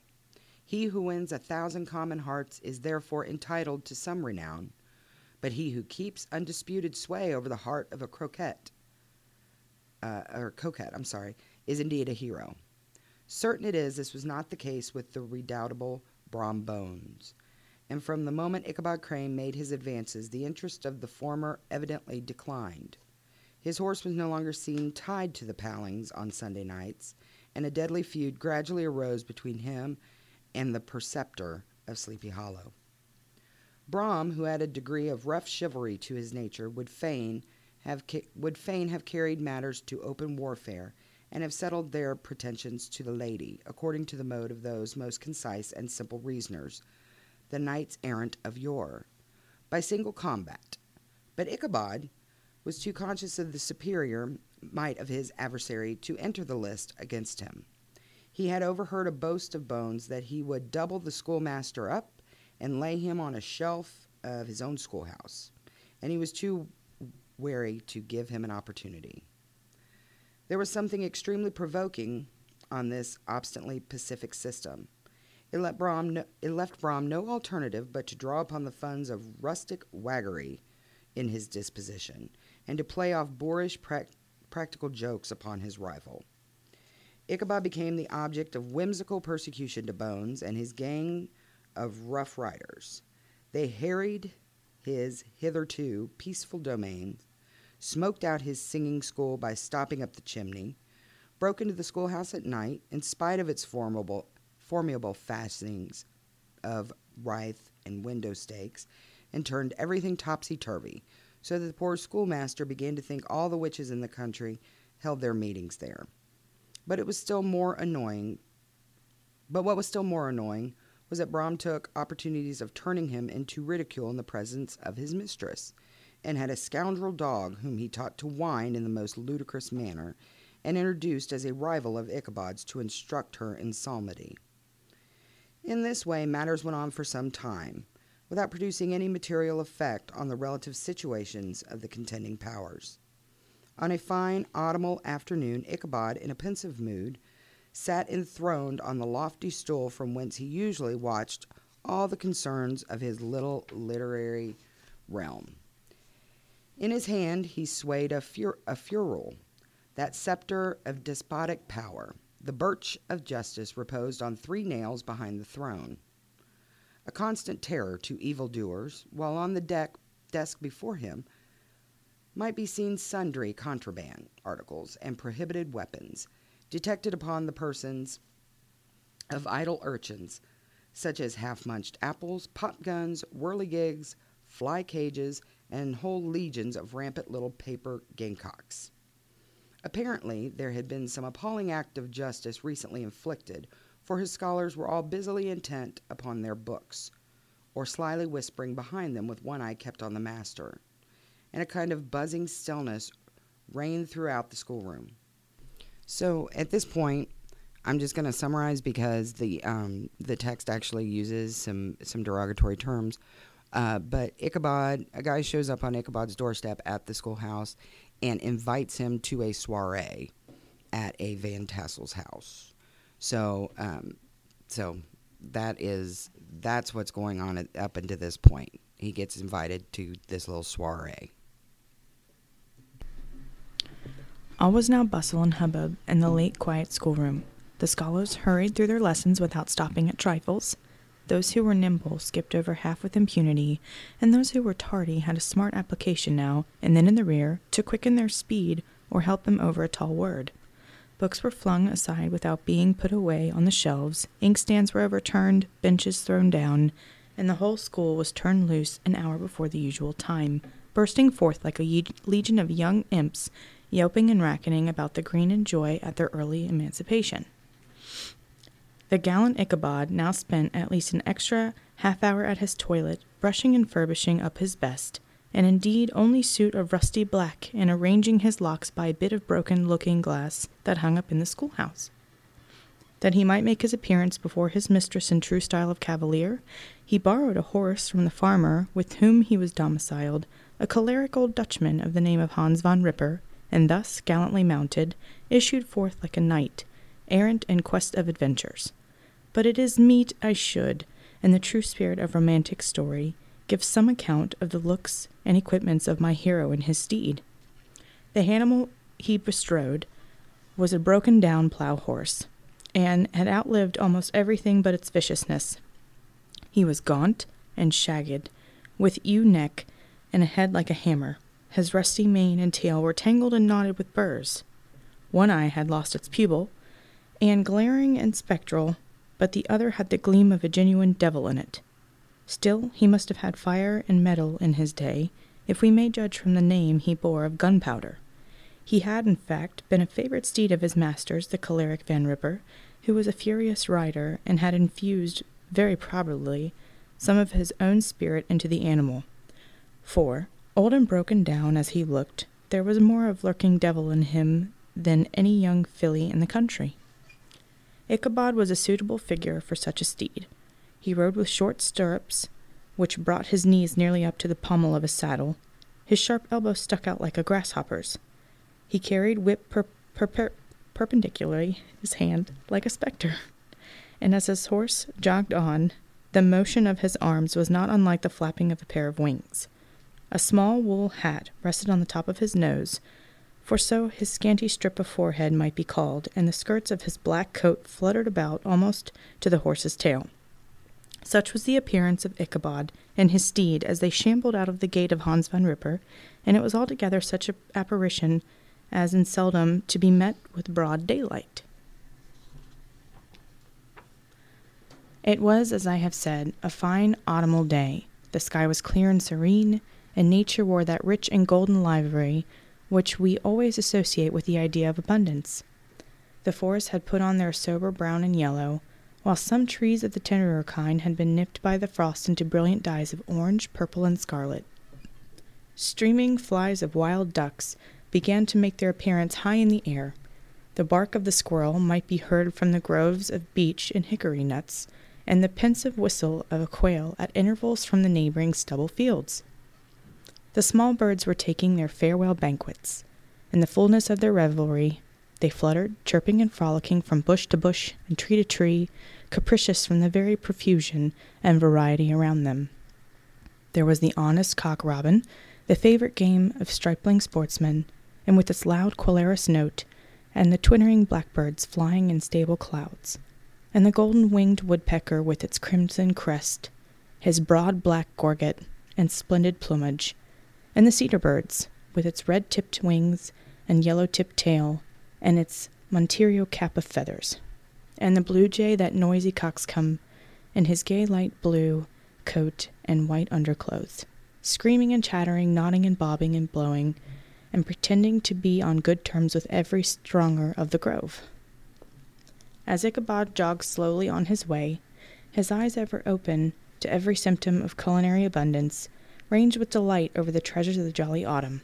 He who wins a thousand common hearts is therefore entitled to some renown, but he who keeps undisputed sway over the heart of a croquette, uh, or coquette, I'm sorry, is indeed a hero. Certain it is this was not the case with the redoubtable Brom Bones and from the moment Ichabod Crane made his advances, the interest of the former evidently declined. His horse was no longer seen tied to the palings on Sunday nights, and a deadly feud gradually arose between him and the preceptor of Sleepy Hollow. Brom, who had a degree of rough chivalry to his nature, would fain have ca- would fain have carried matters to open warfare, and have settled their pretensions to the lady, according to the mode of those most concise and simple reasoners the knights errant of yore, by single combat. But Ichabod was too conscious of the superior might of his adversary to enter the list against him. He had overheard a boast of Bones that he would double the schoolmaster up and lay him on a shelf of his own schoolhouse, and he was too wary to give him an opportunity. There was something extremely provoking on this obstinately pacific system. It, let Brom no, it left Brom no alternative but to draw upon the funds of rustic waggery in his disposition, and to play off boorish pra- practical jokes upon his rival. Ichabod became the object of whimsical persecution to Bones and his gang of rough riders. They harried his hitherto peaceful domain, smoked out his singing school by stopping up the chimney, broke into the schoolhouse at night, in spite of its formidable formidable fastenings of withe and window stakes, and turned everything topsy turvy, so that the poor schoolmaster began to think all the witches in the country held their meetings there. But it was still more annoying. But what was still more annoying was that Brom took opportunities of turning him into ridicule in the presence of his mistress, and had a scoundrel dog whom he taught to whine in the most ludicrous manner, and introduced as a rival of Ichabod's to instruct her in psalmody. In this way matters went on for some time, without producing any material effect on the relative situations of the contending powers. On a fine autumnal afternoon, Ichabod, in a pensive mood, sat enthroned on the lofty stool from whence he usually watched all the concerns of his little literary realm. In his hand he swayed a, fur- a that scepter of despotic power. The birch of justice reposed on three nails behind the throne, a constant terror to evildoers, while on the deck, desk before him might be seen sundry contraband articles and prohibited weapons detected upon the persons of idle urchins, such as half munched apples, pop guns, whirligigs, fly cages, and whole legions of rampant little paper gamecocks. Apparently, there had been some appalling act of justice recently inflicted, for his scholars were all busily intent upon their books, or slyly whispering behind them with one eye kept on the master, and a kind of buzzing stillness reigned throughout the schoolroom. So at this point, I'm just going to summarize because the um, the text actually uses some some derogatory terms. Uh, but Ichabod, a guy shows up on Ichabod's doorstep at the schoolhouse and invites him to a soiree at a Van Tassel's house. So, um, so that is that's what's going on at, up until this point. He gets invited to this little soiree. All was now bustle and hubbub in the late quiet schoolroom. The scholars hurried through their lessons without stopping at trifles. Those who were nimble skipped over half with impunity, and those who were tardy had a smart application now and then in the rear to quicken their speed or help them over a tall word. Books were flung aside without being put away on the shelves, inkstands were overturned, benches thrown down, and the whole school was turned loose an hour before the usual time, bursting forth like a legion of young imps, yelping and racketing about the green and joy at their early emancipation. The gallant Ichabod now spent at least an extra half hour at his toilet, brushing and furbishing up his best, and indeed only suit of rusty black, and arranging his locks by a bit of broken looking glass that hung up in the schoolhouse. That he might make his appearance before his mistress in true style of cavalier, he borrowed a horse from the farmer with whom he was domiciled, a choleric old Dutchman of the name of Hans von Ripper, and thus gallantly mounted, issued forth like a knight, errant in quest of adventures. But it is meet I should, in the true spirit of romantic story, give some account of the looks and equipments of my hero and his steed. The animal he bestrode was a broken down plough horse, and had outlived almost everything but its viciousness. He was gaunt and shagged, with ewe neck and a head like a hammer. His rusty mane and tail were tangled and knotted with burrs. One eye had lost its pupil, and glaring and spectral, but the other had the gleam of a genuine devil in it. Still, he must have had fire and metal in his day, if we may judge from the name he bore of gunpowder. He had, in fact, been a favorite steed of his master's, the choleric Van Ripper, who was a furious rider and had infused, very probably, some of his own spirit into the animal. For, old and broken down as he looked, there was more of lurking devil in him than any young filly in the country. Ichabod was a suitable figure for such a steed. He rode with short stirrups, which brought his knees nearly up to the pommel of his saddle. His sharp elbow stuck out like a grasshopper's. He carried whip per- per- per- perpendicularly his hand like a spectre, and as his horse jogged on, the motion of his arms was not unlike the flapping of a pair of wings. A small wool hat rested on the top of his nose, for so his scanty strip of forehead might be called, and the skirts of his black coat fluttered about almost to the horse's tail. Such was the appearance of Ichabod and his steed as they shambled out of the gate of Hans van Ripper, and it was altogether such an apparition as in seldom to be met with broad daylight. It was, as I have said, a fine autumnal day. The sky was clear and serene, and nature wore that rich and golden livery which we always associate with the idea of abundance. The forests had put on their sober brown and yellow, while some trees of the tenderer kind had been nipped by the frost into brilliant dyes of orange, purple, and scarlet. Streaming flies of wild ducks began to make their appearance high in the air. The bark of the squirrel might be heard from the groves of beech and hickory nuts, and the pensive whistle of a quail at intervals from the neighboring stubble fields. The small birds were taking their farewell banquets. In the fullness of their revelry, they fluttered, chirping and frolicking from bush to bush and tree to tree, capricious from the very profusion and variety around them. There was the honest cock robin, the favorite game of stripling sportsmen, and with its loud querulous note, and the twittering blackbirds flying in stable clouds, and the golden winged woodpecker with its crimson crest, his broad black gorget, and splendid plumage, and the cedar birds, with its red tipped wings and yellow tipped tail, and its Montero cap of feathers, and the blue jay, that noisy coxcomb, in his gay light blue coat and white underclothes, screaming and chattering, nodding and bobbing and blowing, and pretending to be on good terms with every stronger of the grove. As Ichabod jogged slowly on his way, his eyes ever open to every symptom of culinary abundance, ranged with delight over the treasures of the jolly autumn.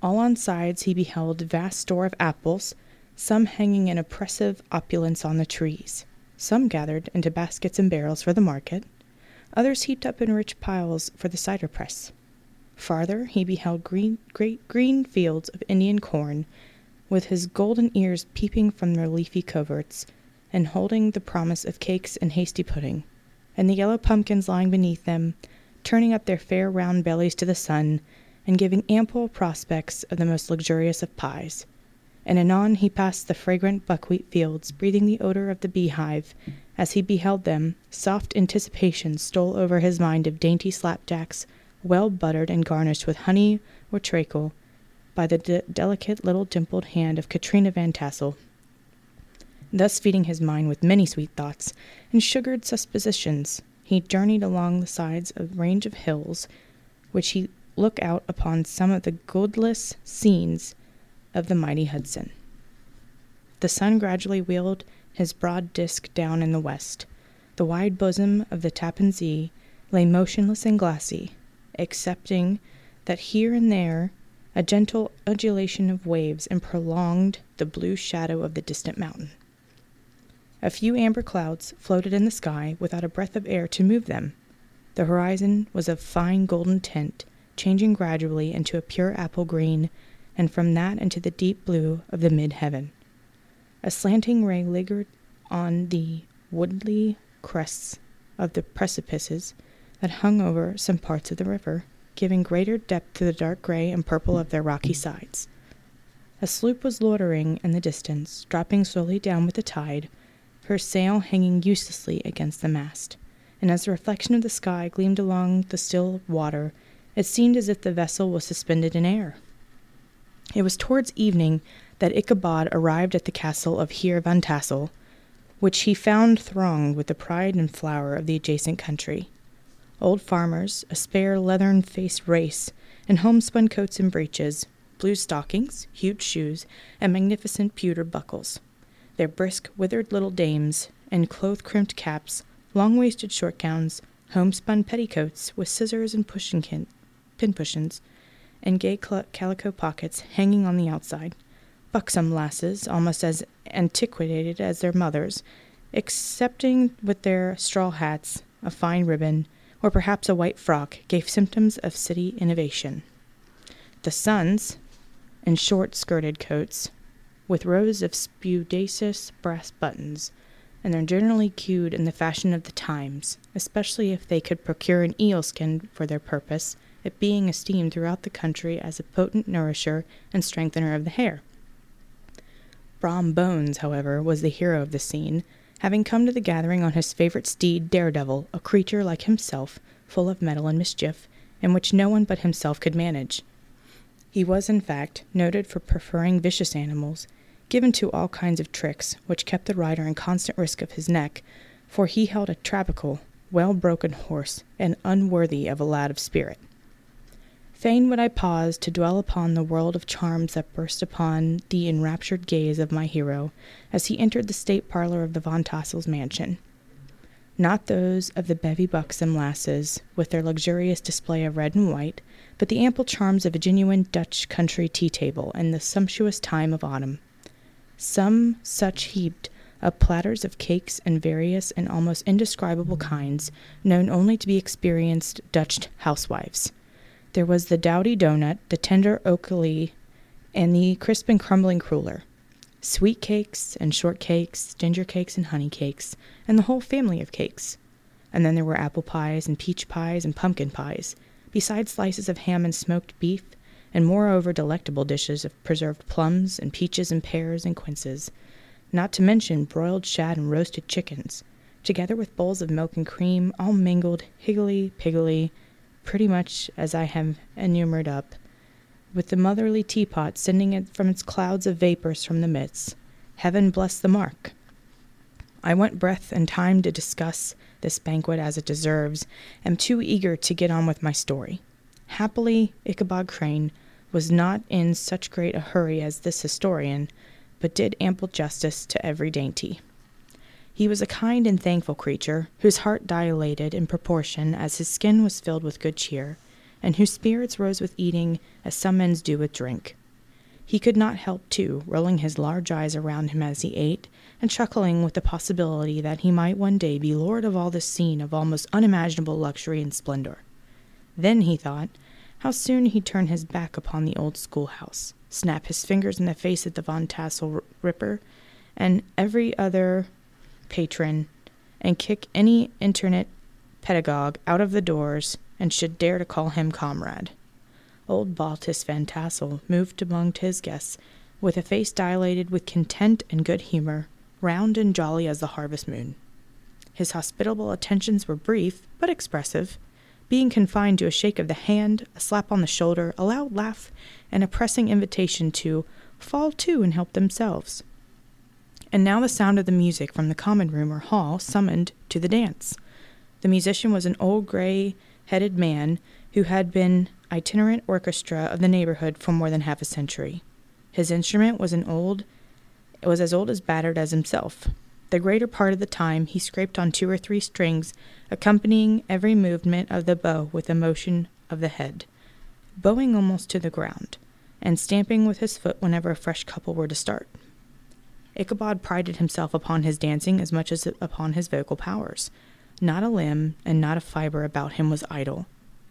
All on sides he beheld vast store of apples, some hanging in oppressive opulence on the trees, some gathered into baskets and barrels for the market, others heaped up in rich piles for the cider press. Farther he beheld green, great green fields of Indian corn, with his golden ears peeping from their leafy coverts, and holding the promise of cakes and hasty pudding, and the yellow pumpkins lying beneath them, turning up their fair round bellies to the sun, and giving ample prospects of the most luxurious of pies. And anon he passed the fragrant buckwheat fields, breathing the odor of the beehive. As he beheld them, soft anticipation stole over his mind of dainty slapjacks, well buttered and garnished with honey or treacle, by the de- delicate little dimpled hand of Katrina Van Tassel. Thus feeding his mind with many sweet thoughts and sugared suppositions, he journeyed along the sides of a range of hills, which he look out upon some of the godless scenes of the mighty Hudson. The sun gradually wheeled his broad disk down in the west. The wide bosom of the Tappan Zee lay motionless and glassy, excepting that here and there a gentle undulation of waves prolonged the blue shadow of the distant mountain. A few amber clouds floated in the sky without a breath of air to move them. The horizon was of fine golden tint, changing gradually into a pure apple green, and from that into the deep blue of the mid heaven. A slanting ray lingered on the woodly crests of the precipices that hung over some parts of the river, giving greater depth to the dark gray and purple of their rocky sides. A sloop was loitering in the distance, dropping slowly down with the tide, her sail hanging uselessly against the mast, and as the reflection of the sky gleamed along the still water, it seemed as if the vessel was suspended in air. It was towards evening that Ichabod arrived at the castle of Heer Van Tassel, which he found thronged with the pride and flower of the adjacent country. Old farmers, a spare leathern faced race, in homespun coats and breeches, blue stockings, huge shoes, and magnificent pewter buckles. Their brisk, withered little dames, in cloth crimped caps, long waisted short gowns, homespun petticoats with scissors and pushing kin- pin cushions, and gay calico pockets hanging on the outside. Buxom lasses, almost as antiquated as their mothers, excepting with their straw hats, a fine ribbon, or perhaps a white frock, gave symptoms of city innovation. The sons, in short skirted coats, with rows of spudaceous brass buttons, and they're generally cued in the fashion of the times, especially if they could procure an eel skin for their purpose, it being esteemed throughout the country as a potent nourisher and strengthener of the hair. Brom Bones, however, was the hero of the scene, having come to the gathering on his favorite steed, Daredevil, a creature like himself, full of mettle and mischief, and which no one but himself could manage. He was, in fact, noted for preferring vicious animals, given to all kinds of tricks, which kept the rider in constant risk of his neck, for he held a trabical, well broken horse, and unworthy of a lad of spirit. Fain would I pause to dwell upon the world of charms that burst upon the enraptured gaze of my hero as he entered the state parlor of the Von Tassel's mansion. Not those of the bevy buxom lasses, with their luxurious display of red and white, but the ample charms of a genuine Dutch country tea table in the sumptuous time of autumn. Some such heaped up platters of cakes and various and almost indescribable kinds, known only to be experienced Dutch housewives. There was the dowdy doughnut, the tender olykoek, and the crisp and crumbling cruller. Sweet cakes and short cakes, ginger cakes and honey cakes, and the whole family of cakes. And then there were apple pies and peach pies and pumpkin pies, besides slices of ham and smoked beef, and moreover delectable dishes of preserved plums and peaches and pears and quinces, not to mention broiled shad and roasted chickens, together with bowls of milk and cream, all mingled higgledy piggledy, pretty much as I have enumerated up, with the motherly teapot sending it from its clouds of vapors from the midst. Heaven bless the mark! I want breath and time to discuss this banquet as it deserves, am too eager to get on with my story. Happily, Ichabod Crane was not in such great a hurry as this historian, but did ample justice to every dainty. He was a kind and thankful creature, whose heart dilated in proportion as his skin was filled with good cheer, and whose spirits rose with eating as some men's do with drink. He could not help, too, rolling his large eyes around him as he ate, and chuckling with the possibility that he might one day be lord of all this scene of almost unimaginable luxury and splendor. Then, he thought, how soon he'd turn his back upon the old schoolhouse, snap his fingers in the face of the Von Tassel Ripper and every other patron, and kick any internet pedagogue out of the doors and should dare to call him comrade. Old Baltus Van Tassel moved among his guests with a face dilated with content and good humor, round and jolly as the harvest moon. His hospitable attentions were brief but expressive, being confined to a shake of the hand, a slap on the shoulder, a loud laugh, and a pressing invitation to fall to and help themselves. And now the sound of the music from the common room or hall summoned to the dance. The musician was an old gray headed man who had been itinerant orchestra of the neighborhood for more than half a century. His instrument was an old it was as old as battered as himself. The greater part of the time he scraped on two or three strings, accompanying every movement of the bow with a motion of the head, bowing almost to the ground, and stamping with his foot whenever a fresh couple were to start. Ichabod prided himself upon his dancing as much as upon his vocal powers. Not a limb and not a fiber about him was idle,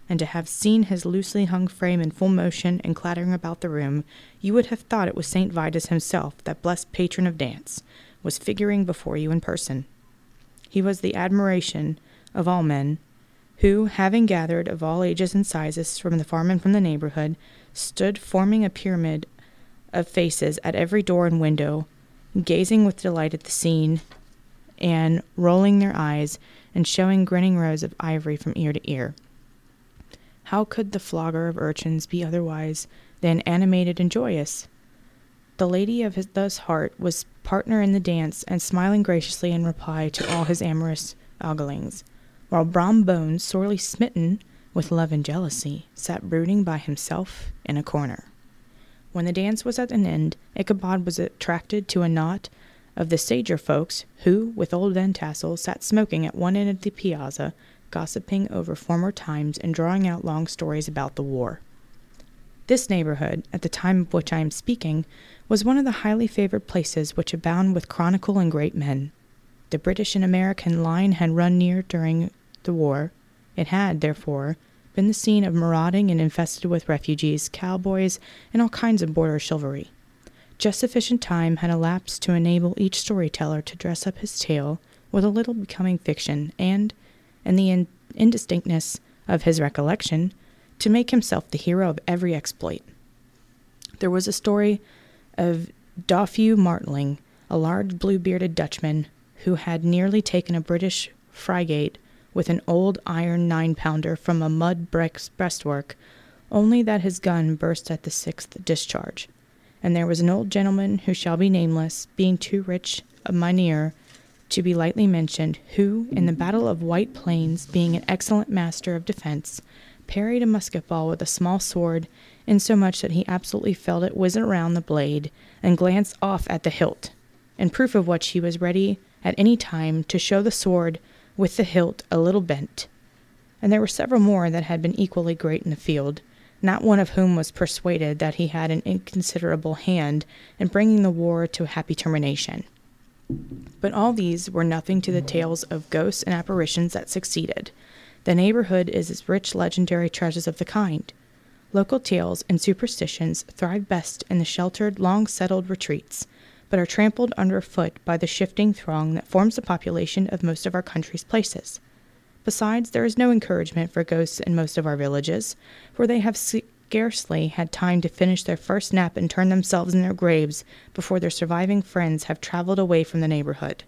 and to have seen his loosely hung frame in full motion and clattering about the room, you would have thought it was St. Vitus himself, that blessed patron of dance, was figuring before you in person. He was the admiration of all men, who, having gathered of all ages and sizes from the farm and from the neighborhood, stood forming a pyramid of faces at every door and window, gazing with delight at the scene, and rolling their eyes and showing grinning rows of ivory from ear to ear. How could the flogger of urchins be otherwise than animated and joyous? The lady of his thus heart was partner in the dance and smiling graciously in reply to all his amorous oglings, while Brom Bones, sorely smitten with love and jealousy, sat brooding by himself in a corner. When the dance was at an end, Ichabod was attracted to a knot of the sager folks who, with old Van Tassel, sat smoking at one end of the piazza, gossiping over former times and drawing out long stories about the war. This neighborhood, at the time of which I am speaking, was one of the highly favored places which abound with chronicle and great men. The British and American line had run near during the war. It had, therefore, been the scene of marauding and infested with refugees, cowboys, and all kinds of border chivalry. Just sufficient time had elapsed to enable each storyteller to dress up his tale with a little becoming fiction, and, in the in- indistinctness of his recollection, to make himself the hero of every exploit. There was a story of Doffue Martling, a large blue bearded Dutchman who had nearly taken a British frigate with an old iron nine pounder from a mud breastwork, only that his gun burst at the sixth discharge. And there was an old gentleman who shall be nameless, being too rich a mynheer to be lightly mentioned, who, in the battle of White Plains, being an excellent master of defense, parried a musket ball with a small sword, insomuch that he absolutely felt it whiz around the blade and glance off at the hilt, in proof of which he was ready at any time to show the sword with the hilt a little bent. And there were several more that had been equally great in the field, not one of whom was persuaded that he had an inconsiderable hand in bringing the war to a happy termination. But all these were nothing to the tales of ghosts and apparitions that succeeded. The neighborhood is its rich legendary treasures of the kind. Local tales and superstitions thrive best in the sheltered, long settled retreats, but are trampled underfoot by the shifting throng that forms the population of most of our country's places. Besides, there is no encouragement for ghosts in most of our villages, for they have scarcely had time to finish their first nap and turn themselves in their graves before their surviving friends have traveled away from the neighborhood.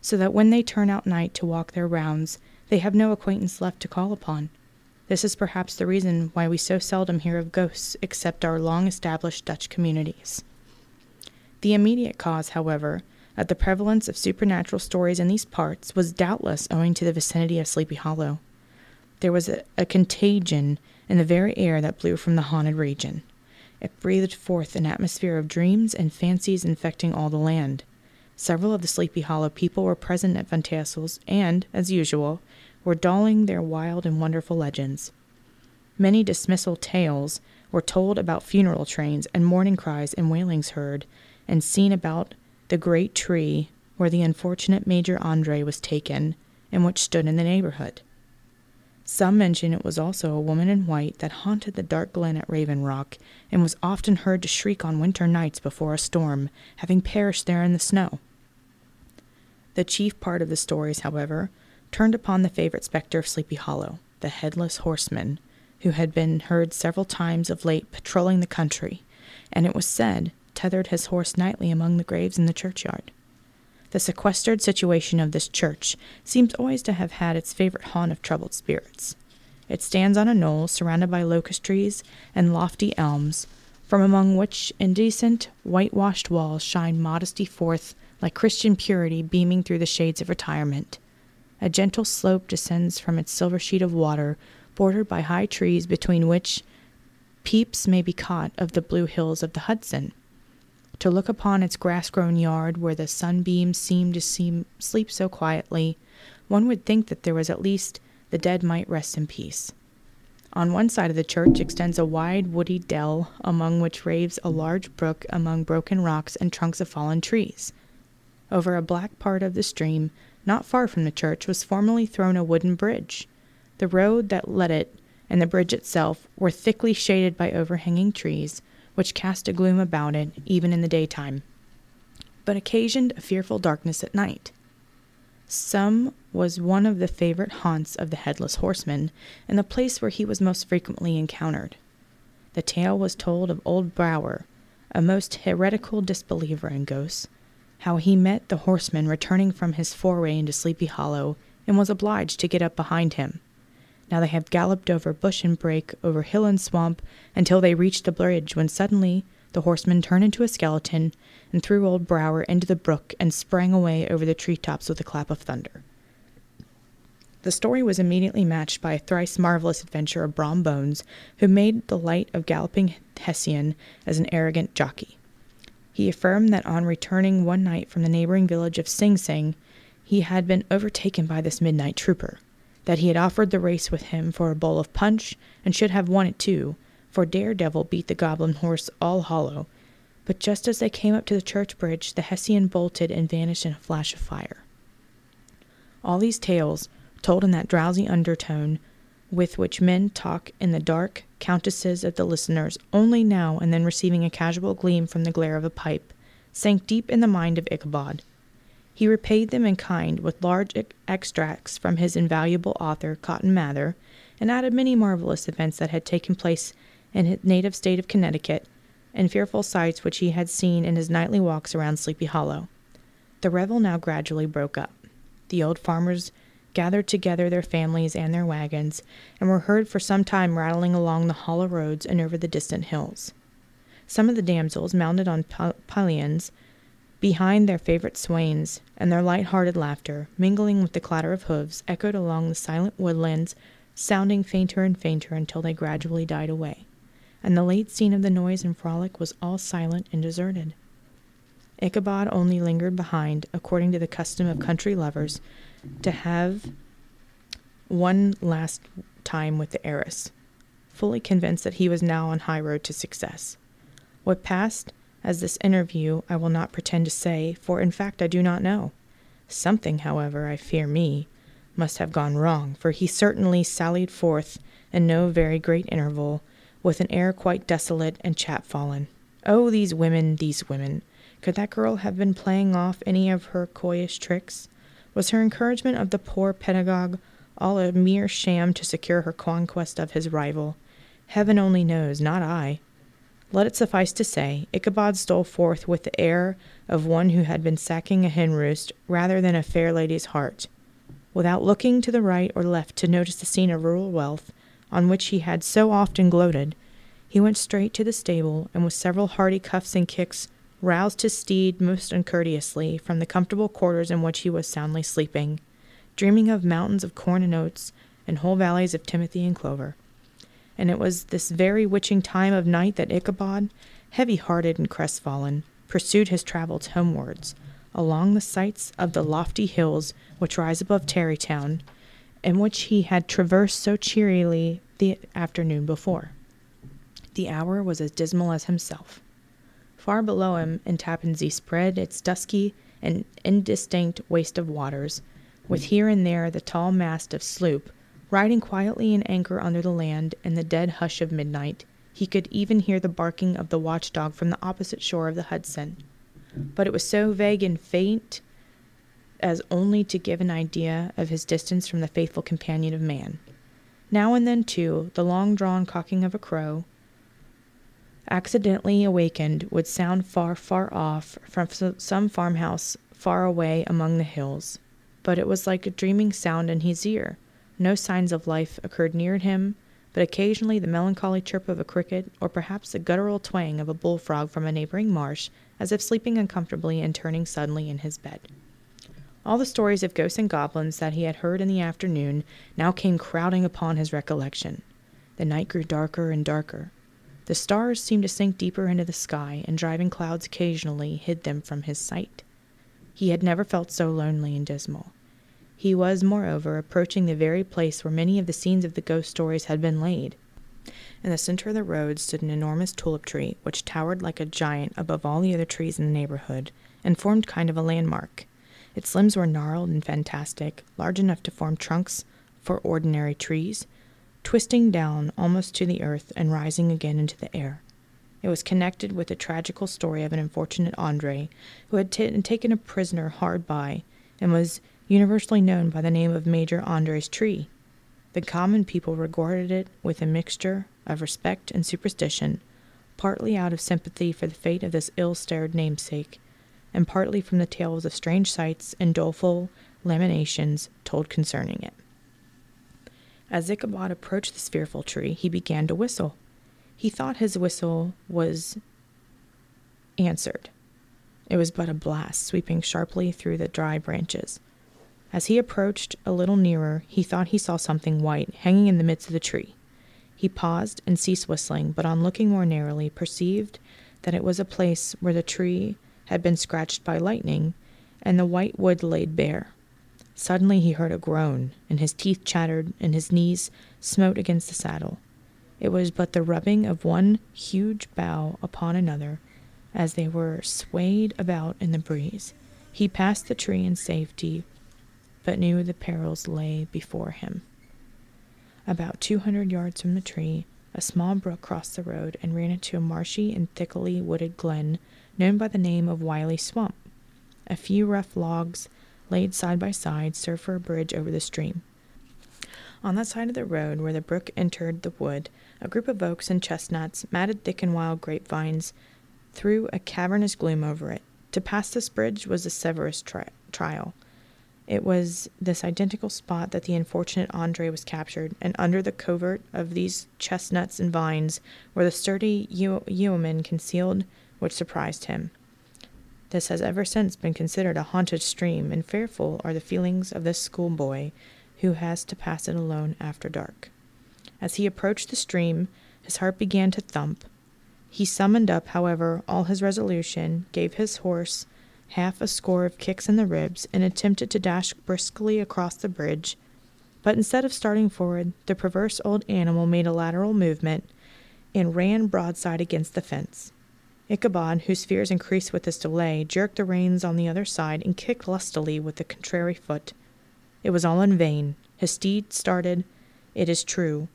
So that when they turn out night to walk their rounds, they have no acquaintance left to call upon. This is perhaps the reason why we so seldom hear of ghosts except our long established Dutch communities. The immediate cause, however, of the prevalence of supernatural stories in these parts was doubtless owing to the vicinity of Sleepy Hollow. There was a, a contagion in the very air that blew from the haunted region. It breathed forth an atmosphere of dreams and fancies infecting all the land. Several of the Sleepy Hollow people were present at Van Tassel's and, as usual, were dawning their wild and wonderful legends. Many dismissal tales were told about funeral trains and mourning cries and wailings heard and seen about the great tree where the unfortunate Major Andre was taken and which stood in the neighborhood. Some mention it was also a woman in white that haunted the dark glen at Raven Rock and was often heard to shriek on winter nights before a storm, having perished there in the snow. The chief part of the stories, however, turned upon the favorite specter of Sleepy Hollow, the headless horseman, who had been heard several times of late patrolling the country, and it was said tethered his horse nightly among the graves in the churchyard. The sequestered situation of this church seems always to have had its favorite haunt of troubled spirits. It stands on a knoll surrounded by locust trees and lofty elms, from among which indecent, whitewashed walls shine modesty forth like Christian purity beaming through the shades of retirement. A gentle slope descends from its silver sheet of water, bordered by high trees between which peeps may be caught of the blue hills of the Hudson to look upon its grass grown yard where the sunbeams seem to seem, sleep so quietly, one would think that there was at least the dead might rest in peace. On one side of the church extends a wide woody dell, among which raves a large brook among broken rocks and trunks of fallen trees. Over a black part of the stream, not far from the church, was formerly thrown a wooden bridge. The road that led it and the bridge itself were thickly shaded by overhanging trees, which cast a gloom about it even in the daytime, but occasioned a fearful darkness at night. Some was one of the favorite haunts of the headless horseman, and the place where he was most frequently encountered. The tale was told of old Brower, a most heretical disbeliever in ghosts, how he met the horseman returning from his foray into Sleepy Hollow and was obliged to get up behind him. Now they have galloped over bush and brake, over hill and swamp, until they reached the bridge, when suddenly the horseman turned into a skeleton and threw old Brower into the brook and sprang away over the tree tops with a clap of thunder. The story was immediately matched by a thrice marvelous adventure of Brom Bones, who made the light of galloping Hessian as an arrogant jockey. He affirmed that on returning one night from the neighboring village of Sing Sing, he had been overtaken by this midnight trooper that he had offered the race with him for a bowl of punch and should have won it too, for Daredevil beat the goblin horse all hollow. But just as they came up to the church bridge, the Hessian bolted and vanished in a flash of fire. All these tales, told in that drowsy undertone with which men talk in the dark countesses of the listeners, only now and then receiving a casual gleam from the glare of a pipe, sank deep in the mind of Ichabod. He repaid them in kind with large extracts from his invaluable author, Cotton Mather, and added many marvelous events that had taken place in his native state of Connecticut, and fearful sights which he had seen in his nightly walks around Sleepy Hollow. The revel now gradually broke up. The old farmers gathered together their families and their wagons, and were heard for some time rattling along the hollow roads and over the distant hills. Some of the damsels, mounted on pillions, behind their favorite swains, and their light-hearted laughter, mingling with the clatter of hoofs, echoed along the silent woodlands sounding fainter and fainter until they gradually died away, and the late scene of the noise and frolic was all silent and deserted. Ichabod only lingered behind, according to the custom of country lovers, to have one last time with the heiress, fully convinced that he was now on high road to success. What passed as this interview I will not pretend to say, for in fact I do not know. Something, however, I fear me, must have gone wrong, for he certainly sallied forth in no very great interval, with an air quite desolate and chapfallen. Oh, these women, these women! Could that girl have been playing off any of her coyish tricks? Was her encouragement of the poor pedagogue all a mere sham to secure her conquest of his rival? Heaven only knows, not I. Let it suffice to say, Ichabod stole forth with the air of one who had been sacking a hen roost rather than a fair lady's heart. Without looking to the right or left to notice the scene of rural wealth on which he had so often gloated, he went straight to the stable and with several hearty cuffs and kicks roused his steed most uncourteously from the comfortable quarters in which he was soundly sleeping, dreaming of mountains of corn and oats and whole valleys of timothy and clover. And it was this very witching time of night that Ichabod, heavy hearted and crestfallen, pursued his travels homewards, along the sights of the lofty hills which rise above Tarrytown, and which he had traversed so cheerily the afternoon before. The hour was as dismal as himself. Far below him in Tappan Zee spread its dusky and indistinct waste of waters, with here and there the tall mast of sloop riding quietly in anchor under the land in the dead hush of midnight. He could even hear the barking of the watchdog from the opposite shore of the Hudson. But it was so vague and faint as only to give an idea of his distance from the faithful companion of man. Now and then, too, the long drawn cocking of a crow, accidentally awakened, would sound far, far off from some farmhouse far away among the hills. But it was like a dreaming sound in his ear. No signs of life occurred near him, but occasionally the melancholy chirp of a cricket, or perhaps the guttural twang of a bullfrog from a neighboring marsh, as if sleeping uncomfortably and turning suddenly in his bed. All the stories of ghosts and goblins that he had heard in the afternoon now came crowding upon his recollection. The night grew darker and darker. The stars seemed to sink deeper into the sky, and driving clouds occasionally hid them from his sight. He had never felt so lonely and dismal. He was, moreover, approaching the very place where many of the scenes of the ghost stories had been laid. In the center of the road stood an enormous tulip tree, which towered like a giant above all the other trees in the neighborhood, and formed kind of a landmark. Its limbs were gnarled and fantastic, large enough to form trunks for ordinary trees, twisting down almost to the earth and rising again into the air. It was connected with the tragical story of an unfortunate Andre who had t- taken a prisoner hard by and was universally known by the name of Major Andre's tree. The common people regarded it with a mixture of respect and superstition, partly out of sympathy for the fate of this ill starred namesake, and partly from the tales of strange sights and doleful lamentations told concerning it. As Ichabod approached this fearful tree, he began to whistle. He thought his whistle was answered. It was but a blast sweeping sharply through the dry branches. As he approached a little nearer, he thought he saw something white hanging in the midst of the tree. He paused and ceased whistling, but on looking more narrowly, perceived that it was a place where the tree had been scratched by lightning, and the white wood laid bare. Suddenly he heard a groan, and his teeth chattered, and his knees smote against the saddle. It was but the rubbing of one huge bough upon another, as they were swayed about in the breeze. He passed the tree in safety, but knew the perils lay before him. About two hundred yards from the tree, a small brook crossed the road and ran into a marshy and thickly wooded glen known by the name of Wiley Swamp. A few rough logs, laid side by side, served for a bridge over the stream. On that side of the road where the brook entered the wood, a group of oaks and chestnuts, matted thick in wild grapevines, threw a cavernous gloom over it. To pass this bridge was a severest tri- trial. It was this identical spot that the unfortunate Andre was captured, and under the covert of these chestnuts and vines were the sturdy yeomen concealed which surprised him. This has ever since been considered a haunted stream, and fearful are the feelings of this schoolboy who has to pass it alone after dark. As he approached the stream, his heart began to thump. He summoned up, however, all his resolution, gave his horse half a score of kicks in the ribs, and attempted to dash briskly across the bridge. But instead of starting forward, the perverse old animal made a lateral movement and ran broadside against the fence. Ichabod, whose fears increased with this delay, jerked the reins on the other side and kicked lustily with the contrary foot. It was all in vain. His steed started, it is true,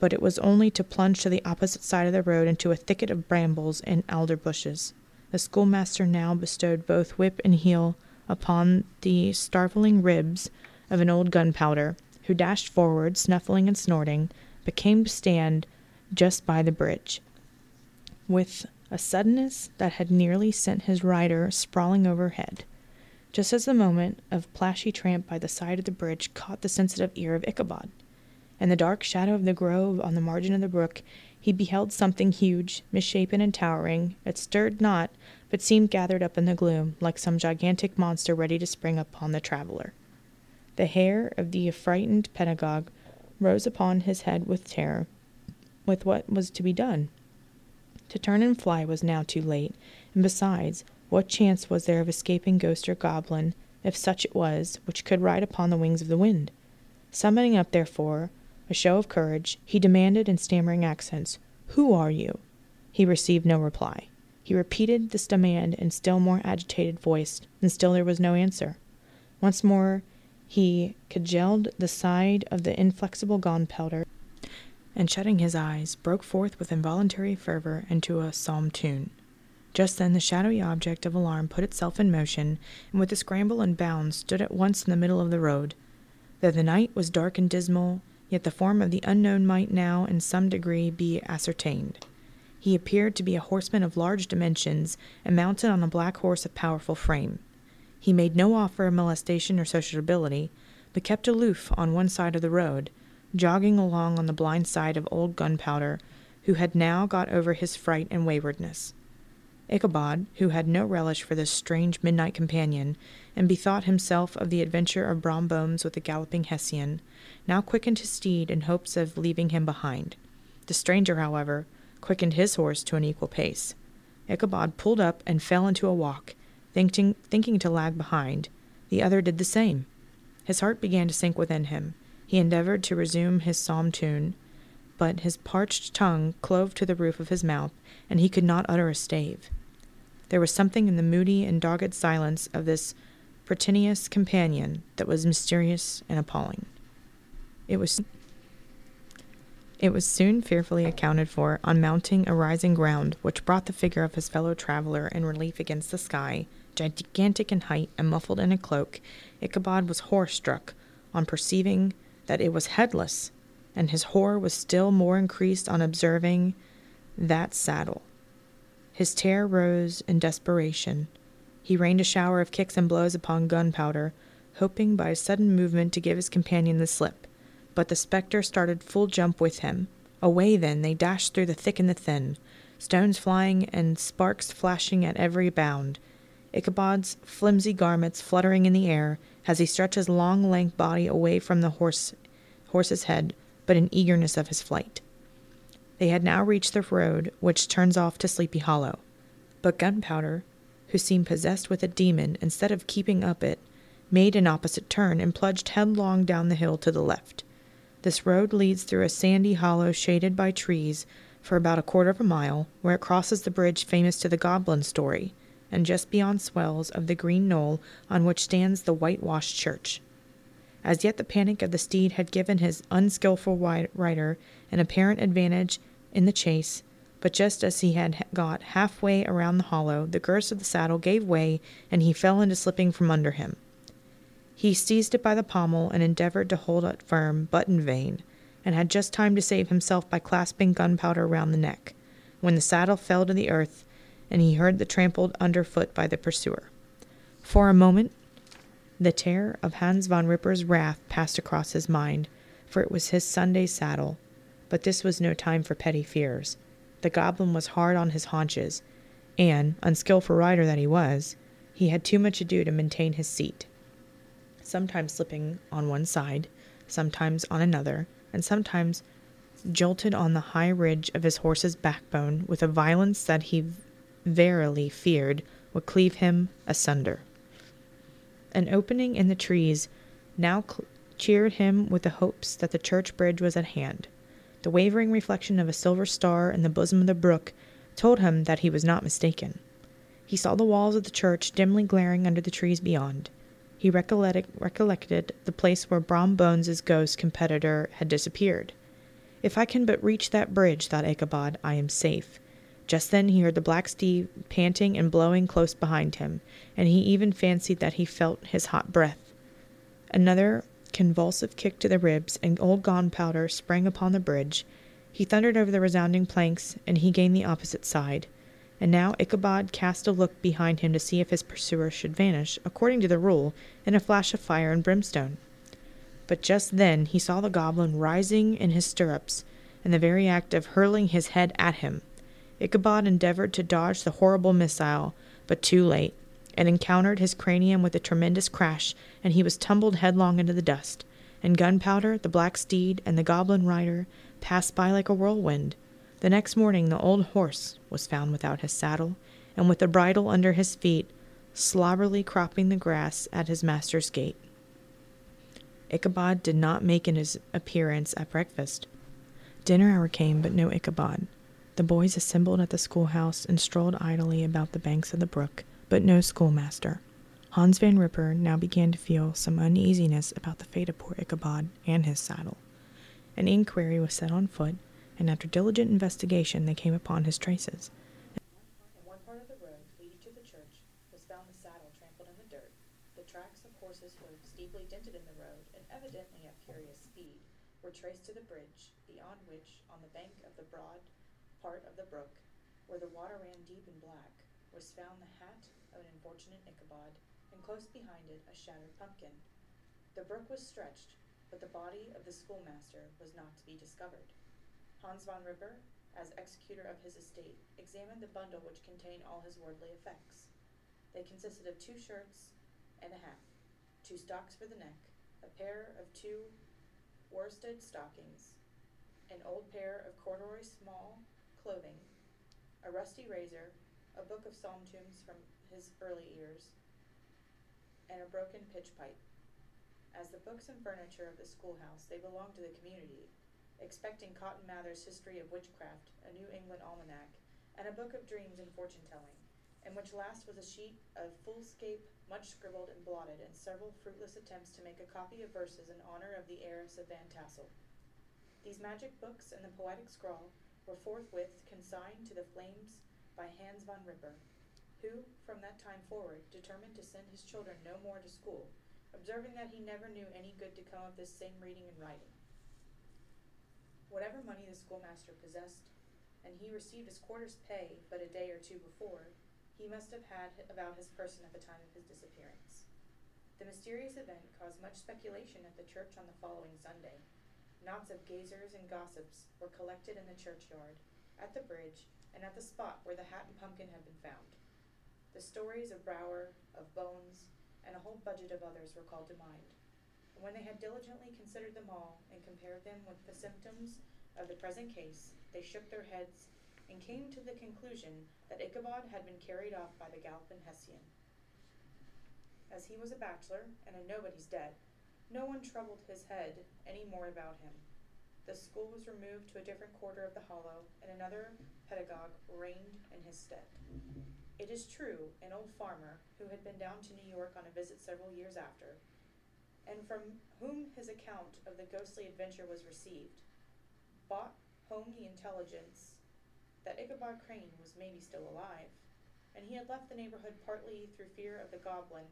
but it was only to plunge to the opposite side of the road into a thicket of brambles and alder bushes. The schoolmaster now bestowed both whip and heel upon the starveling ribs of an old gunpowder, who dashed forward, snuffling and snorting, but came to stand just by the bridge. With a suddenness that had nearly sent his rider sprawling overhead, just as the moment of plashy tramp by the side of the bridge caught the sensitive ear of Ichabod. In the dark shadow of the grove on the margin of the brook, he beheld something huge, misshapen, and towering. It stirred not, but seemed gathered up in the gloom, like some gigantic monster ready to spring upon the traveler. The hair of the affrighted pedagogue rose upon his head with terror. With what was to be done? To turn and fly was now too late, and besides, what chance was there of escaping ghost or goblin, if such it was, which could ride upon the wings of the wind? Summoning up, therefore, a show of courage, he demanded in stammering accents, Who are you? He received no reply. He repeated this demand in still more agitated voice, and still there was no answer. Once more he cudgelled the side of the inflexible gunpowder, and shutting his eyes, broke forth with involuntary fervor into a psalm tune. Just then the shadowy object of alarm put itself in motion, and with a scramble and bound stood at once in the middle of the road. Though the night was dark and dismal, yet the form of the unknown might now in some degree be ascertained. He appeared to be a horseman of large dimensions, and mounted on a black horse of powerful frame. He made no offer of molestation or sociability, but kept aloof on one side of the road, jogging along on the blind side of old Gunpowder, who had now got over his fright and waywardness. Ichabod, who had no relish for this strange midnight companion, and bethought himself of the adventure of Brom Bones with the galloping Hessian, now quickened his steed in hopes of leaving him behind. The stranger, however, quickened his horse to an equal pace. Ichabod pulled up and fell into a walk, thinking, thinking to lag behind. The other did the same. His heart began to sink within him. He endeavored to resume his psalm tune, but his parched tongue clove to the roof of his mouth, and he could not utter a stave. There was something in the moody and dogged silence of this pretentious companion that was mysterious and appalling. It was it was soon fearfully accounted for on mounting a rising ground, which brought the figure of his fellow traveler in relief against the sky, gigantic in height and muffled in a cloak. Ichabod was horror struck on perceiving that it was headless, and his horror was still more increased on observing that saddle. His terror rose in desperation. He rained a shower of kicks and blows upon gunpowder, hoping by a sudden movement to give his companion the slip but the spectre started full jump with him. Away then they dashed through the thick and the thin, stones flying and sparks flashing at every bound. Ichabod's flimsy garments fluttering in the air as he stretched his long, lank body away from the horse, horse's head, but in eagerness of his flight. They had now reached the road which turns off to Sleepy Hollow, but Gunpowder, who seemed possessed with a demon, instead of keeping up it, made an opposite turn and plunged headlong down the hill to the left. This road leads through a sandy hollow shaded by trees for about a quarter of a mile, where it crosses the bridge famous to the goblin story, and just beyond swells of the green knoll on which stands the whitewashed church. As yet the panic of the steed had given his unskilful rider an apparent advantage in the chase, but just as he had got halfway around the hollow, the girths of the saddle gave way, and he fell into slipping from under him. He seized it by the pommel and endeavored to hold it firm, but in vain, and had just time to save himself by clasping gunpowder round the neck, when the saddle fell to the earth, and he heard the trampled underfoot by the pursuer. For a moment, the terror of Hans Van Ripper's wrath passed across his mind, for it was his Sunday saddle. But this was no time for petty fears. The goblin was hard on his haunches, and, unskilful rider that he was, he had too much ado to maintain his seat sometimes slipping on one side, sometimes on another, and sometimes jolted on the high ridge of his horse's backbone with a violence that he verily feared would cleave him asunder. An opening in the trees now cl- cheered him with the hopes that the church bridge was at hand. The wavering reflection of a silver star in the bosom of the brook told him that he was not mistaken. He saw the walls of the church dimly glaring under the trees beyond. He recollected, recollected the place where Brom Bones's ghost competitor had disappeared. If I can but reach that bridge, thought Ichabod, I am safe. Just then he heard the black steed panting and blowing close behind him, and he even fancied that he felt his hot breath. Another convulsive kick to the ribs, and old Gunpowder sprang upon the bridge. He thundered over the resounding planks, and he gained the opposite side. And now Ichabod cast a look behind him to see if his pursuer should vanish, according to the rule, in a flash of fire and brimstone. But just then he saw the goblin rising in his stirrups, in the very act of hurling his head at him. Ichabod endeavored to dodge the horrible missile, but too late. It encountered his cranium with a tremendous crash, and he was tumbled headlong into the dust. And Gunpowder, the black steed, and the goblin rider passed by like a whirlwind. The next morning the old horse was found without his saddle, and with the bridle under his feet, slobberily cropping the grass at his master's gate. Ichabod did not make his appearance at breakfast. Dinner hour came, but no Ichabod. The boys assembled at the schoolhouse and strolled idly about the banks of the brook, but no schoolmaster. Hans Van Ripper now began to feel some uneasiness about the fate of poor Ichabod and his saddle. An inquiry was set on foot, and after diligent investigation they came upon his traces. In one part of the road leading to the church was found the saddle trampled in the dirt, the tracks of horses' hoofs deeply dented in the road and evidently at furious speed were traced to the bridge, beyond which, on the bank of the broad part of the brook, where the water ran deep and black, was found the hat of an unfortunate Ichabod, and close behind it a shattered pumpkin. The brook was stretched, but the body of the schoolmaster was not to be discovered. Hans Van Ripper, as executor of his estate, examined the bundle which contained all his worldly effects. They consisted of two shirts and a hat, two stocks for the neck, a pair of two worsted stockings, an old pair of corduroy small clothing, a rusty razor, a book of psalm tunes from his early years, and a broken pitch pipe. As the books and furniture of the schoolhouse, they belonged to the community, expecting Cotton Mather's History of Witchcraft, a New England Almanac, and a book of dreams and fortune telling, in which last was a sheet of foolscap, much scribbled and blotted, and several fruitless attempts to make a copy of verses in honor of the heiress of Van Tassel. These magic books and the poetic scrawl were forthwith consigned to the flames by Hans Van Ripper, who, from that time forward, determined to send his children no more to school, observing that he never knew any good to come of this same reading and writing. Whatever money the schoolmaster possessed, and he received his quarter's pay but a day or two before, he must have had about his person at the time of his disappearance. The mysterious event caused much speculation at the church on the following Sunday. Knots of gazers and gossips were collected in the churchyard, at the bridge, and at the spot where the hat and pumpkin had been found. The stories of Brower, of Bones, and a whole budget of others were called to mind. And when they had diligently considered them all and compared them with the symptoms of the present case, they shook their heads and came to the conclusion that Ichabod had been carried off by the galloping Hessian. As he was a bachelor and a nobody's debt, no one troubled his head any more about him. The school was removed to a different quarter of the hollow, and another pedagogue reigned in his stead. It is true, an old farmer, who had been down to New York on a visit several years after, and from whom his account of the ghostly adventure was received, bought home the intelligence that Ichabod Crane was maybe still alive, and he had left the neighborhood partly through fear of the goblin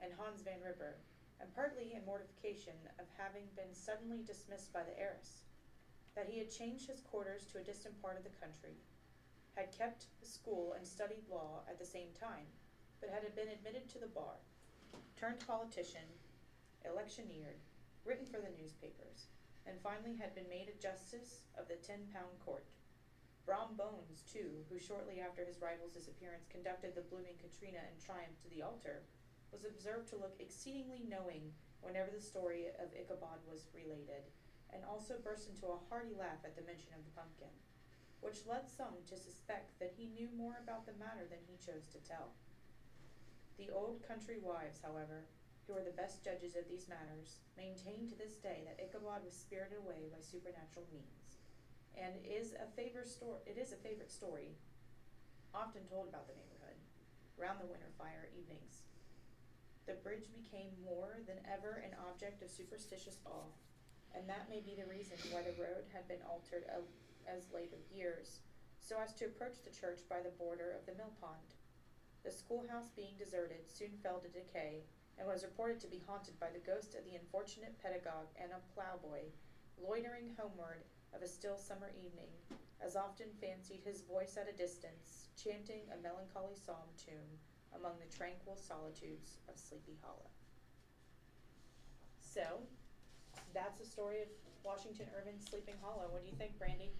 and Hans Van Ripper, and partly in mortification of having been suddenly dismissed by the heiress, that he had changed his quarters to a distant part of the country, had kept school and studied law at the same time, but had been admitted to the bar, turned politician, electioneered, written for the newspapers, and finally had been made a justice of the ten pound court. Brom Bones, too, who shortly after his rival's disappearance conducted the blooming Katrina in triumph to the altar, was observed to look exceedingly knowing whenever the story of Ichabod was related, and also burst into a hearty laugh at the mention of the pumpkin, which led some to suspect that he knew more about the matter than he chose to tell. The old country wives, however, who are the best judges of these matters, maintain to this day that Ichabod was spirited away by supernatural means, and is a favorite story. It is a favorite story, often told about the neighborhood, round the winter fire evenings. The bridge became more than ever an object of superstitious awe, and that may be the reason why the road had been altered a- as late years, so as to approach the church by the border of the mill pond. The schoolhouse being deserted soon fell to decay, and was reported to be haunted by the ghost of the unfortunate pedagogue and a ploughboy, loitering homeward of a still summer evening, as often fancied his voice at a distance, chanting a melancholy psalm tune among the tranquil solitudes of Sleepy Hollow. So, that's the story of Washington Irving's Sleeping Hollow. What do you think, Brandy?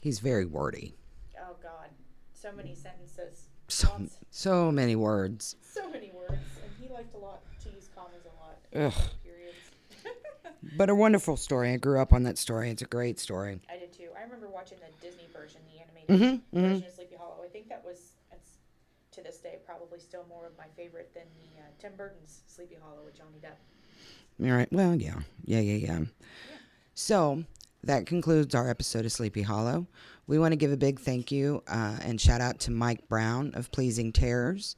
He's very wordy. Oh God, so many sentences. So, Lots- so many words. so many words, and he liked a lot to use commas a lot. Ugh. Periods. But a wonderful story. I grew up on that story. It's a great story. I did too. I remember watching the Disney version, the animated Mhm, version of Sleepy Hollow. I think that was, to this day, probably still more of my favorite than the uh, Tim Burton's Sleepy Hollow with Johnny Depp. All right. Well, yeah. Yeah, yeah, yeah. So that concludes our episode of Sleepy Hollow. We want to give a big thank you uh, and shout out to Mike Brown of Pleasing Terrors,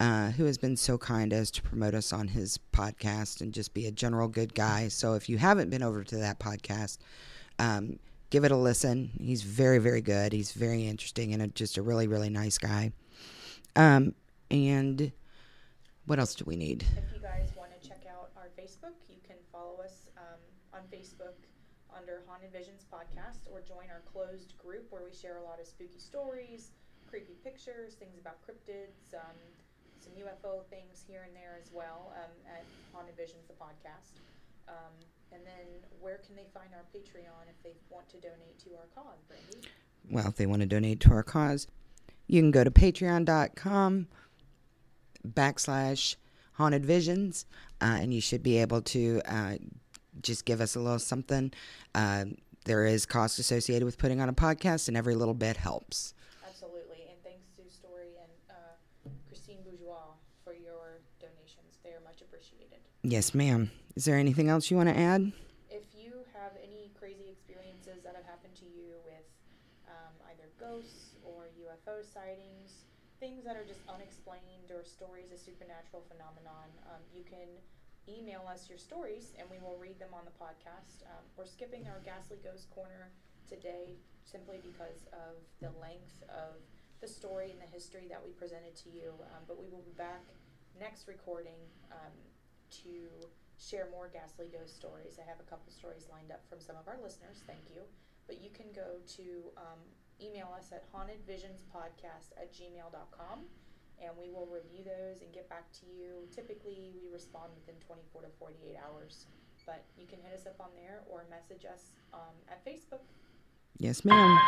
uh, who has been so kind as to promote us on his podcast and just be a general good guy. So if you haven't been over to that podcast, um, give it a listen. He's very, very good. He's very interesting and a, just a really, really nice guy. Um, and what else do we need? If you guys want to check out our Facebook, you can follow us um, on Facebook under Haunted Visions Podcast or join our closed group where we share a lot of spooky stories, creepy pictures, things about cryptids, um, some UFO things here and there as well um, at Haunted Visions, the podcast. Um, and then where can they find our Patreon if they want to donate to our cause, Brandy? well, if they want to donate to our cause, you can go to patreon.com backslash haunted visions, uh, and you should be able to uh, just give us a little something. Uh, there is cost associated with putting on a podcast, and every little bit helps. Absolutely. And thanks to Story and uh, Christine Bourgeois for your donations. They are much appreciated. Yes, ma'am. Is there anything else you want to add? If you have any crazy experiences that have happened to you with um, either ghosts or UFO sightings, things that are just unexplained or stories of supernatural phenomenon, um, you can email us your stories and we will read them on the podcast. Um, we're skipping our Ghastly Ghost Corner today simply because of the length of the story and the history that we presented to you. Um, but we will be back next recording um, to share more ghastly ghost stories. I have a couple stories lined up from some of our listeners. Thank you. But you can go to um, email us at hauntedvisionspodcast at gmail.com and we will review those and get back to you. Typically, we respond within 24 to 48 hours. But you can hit us up on there or message us um, at Facebook. Yes, ma'am.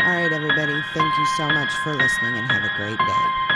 All right, everybody. Thank you so much for listening and have a great day.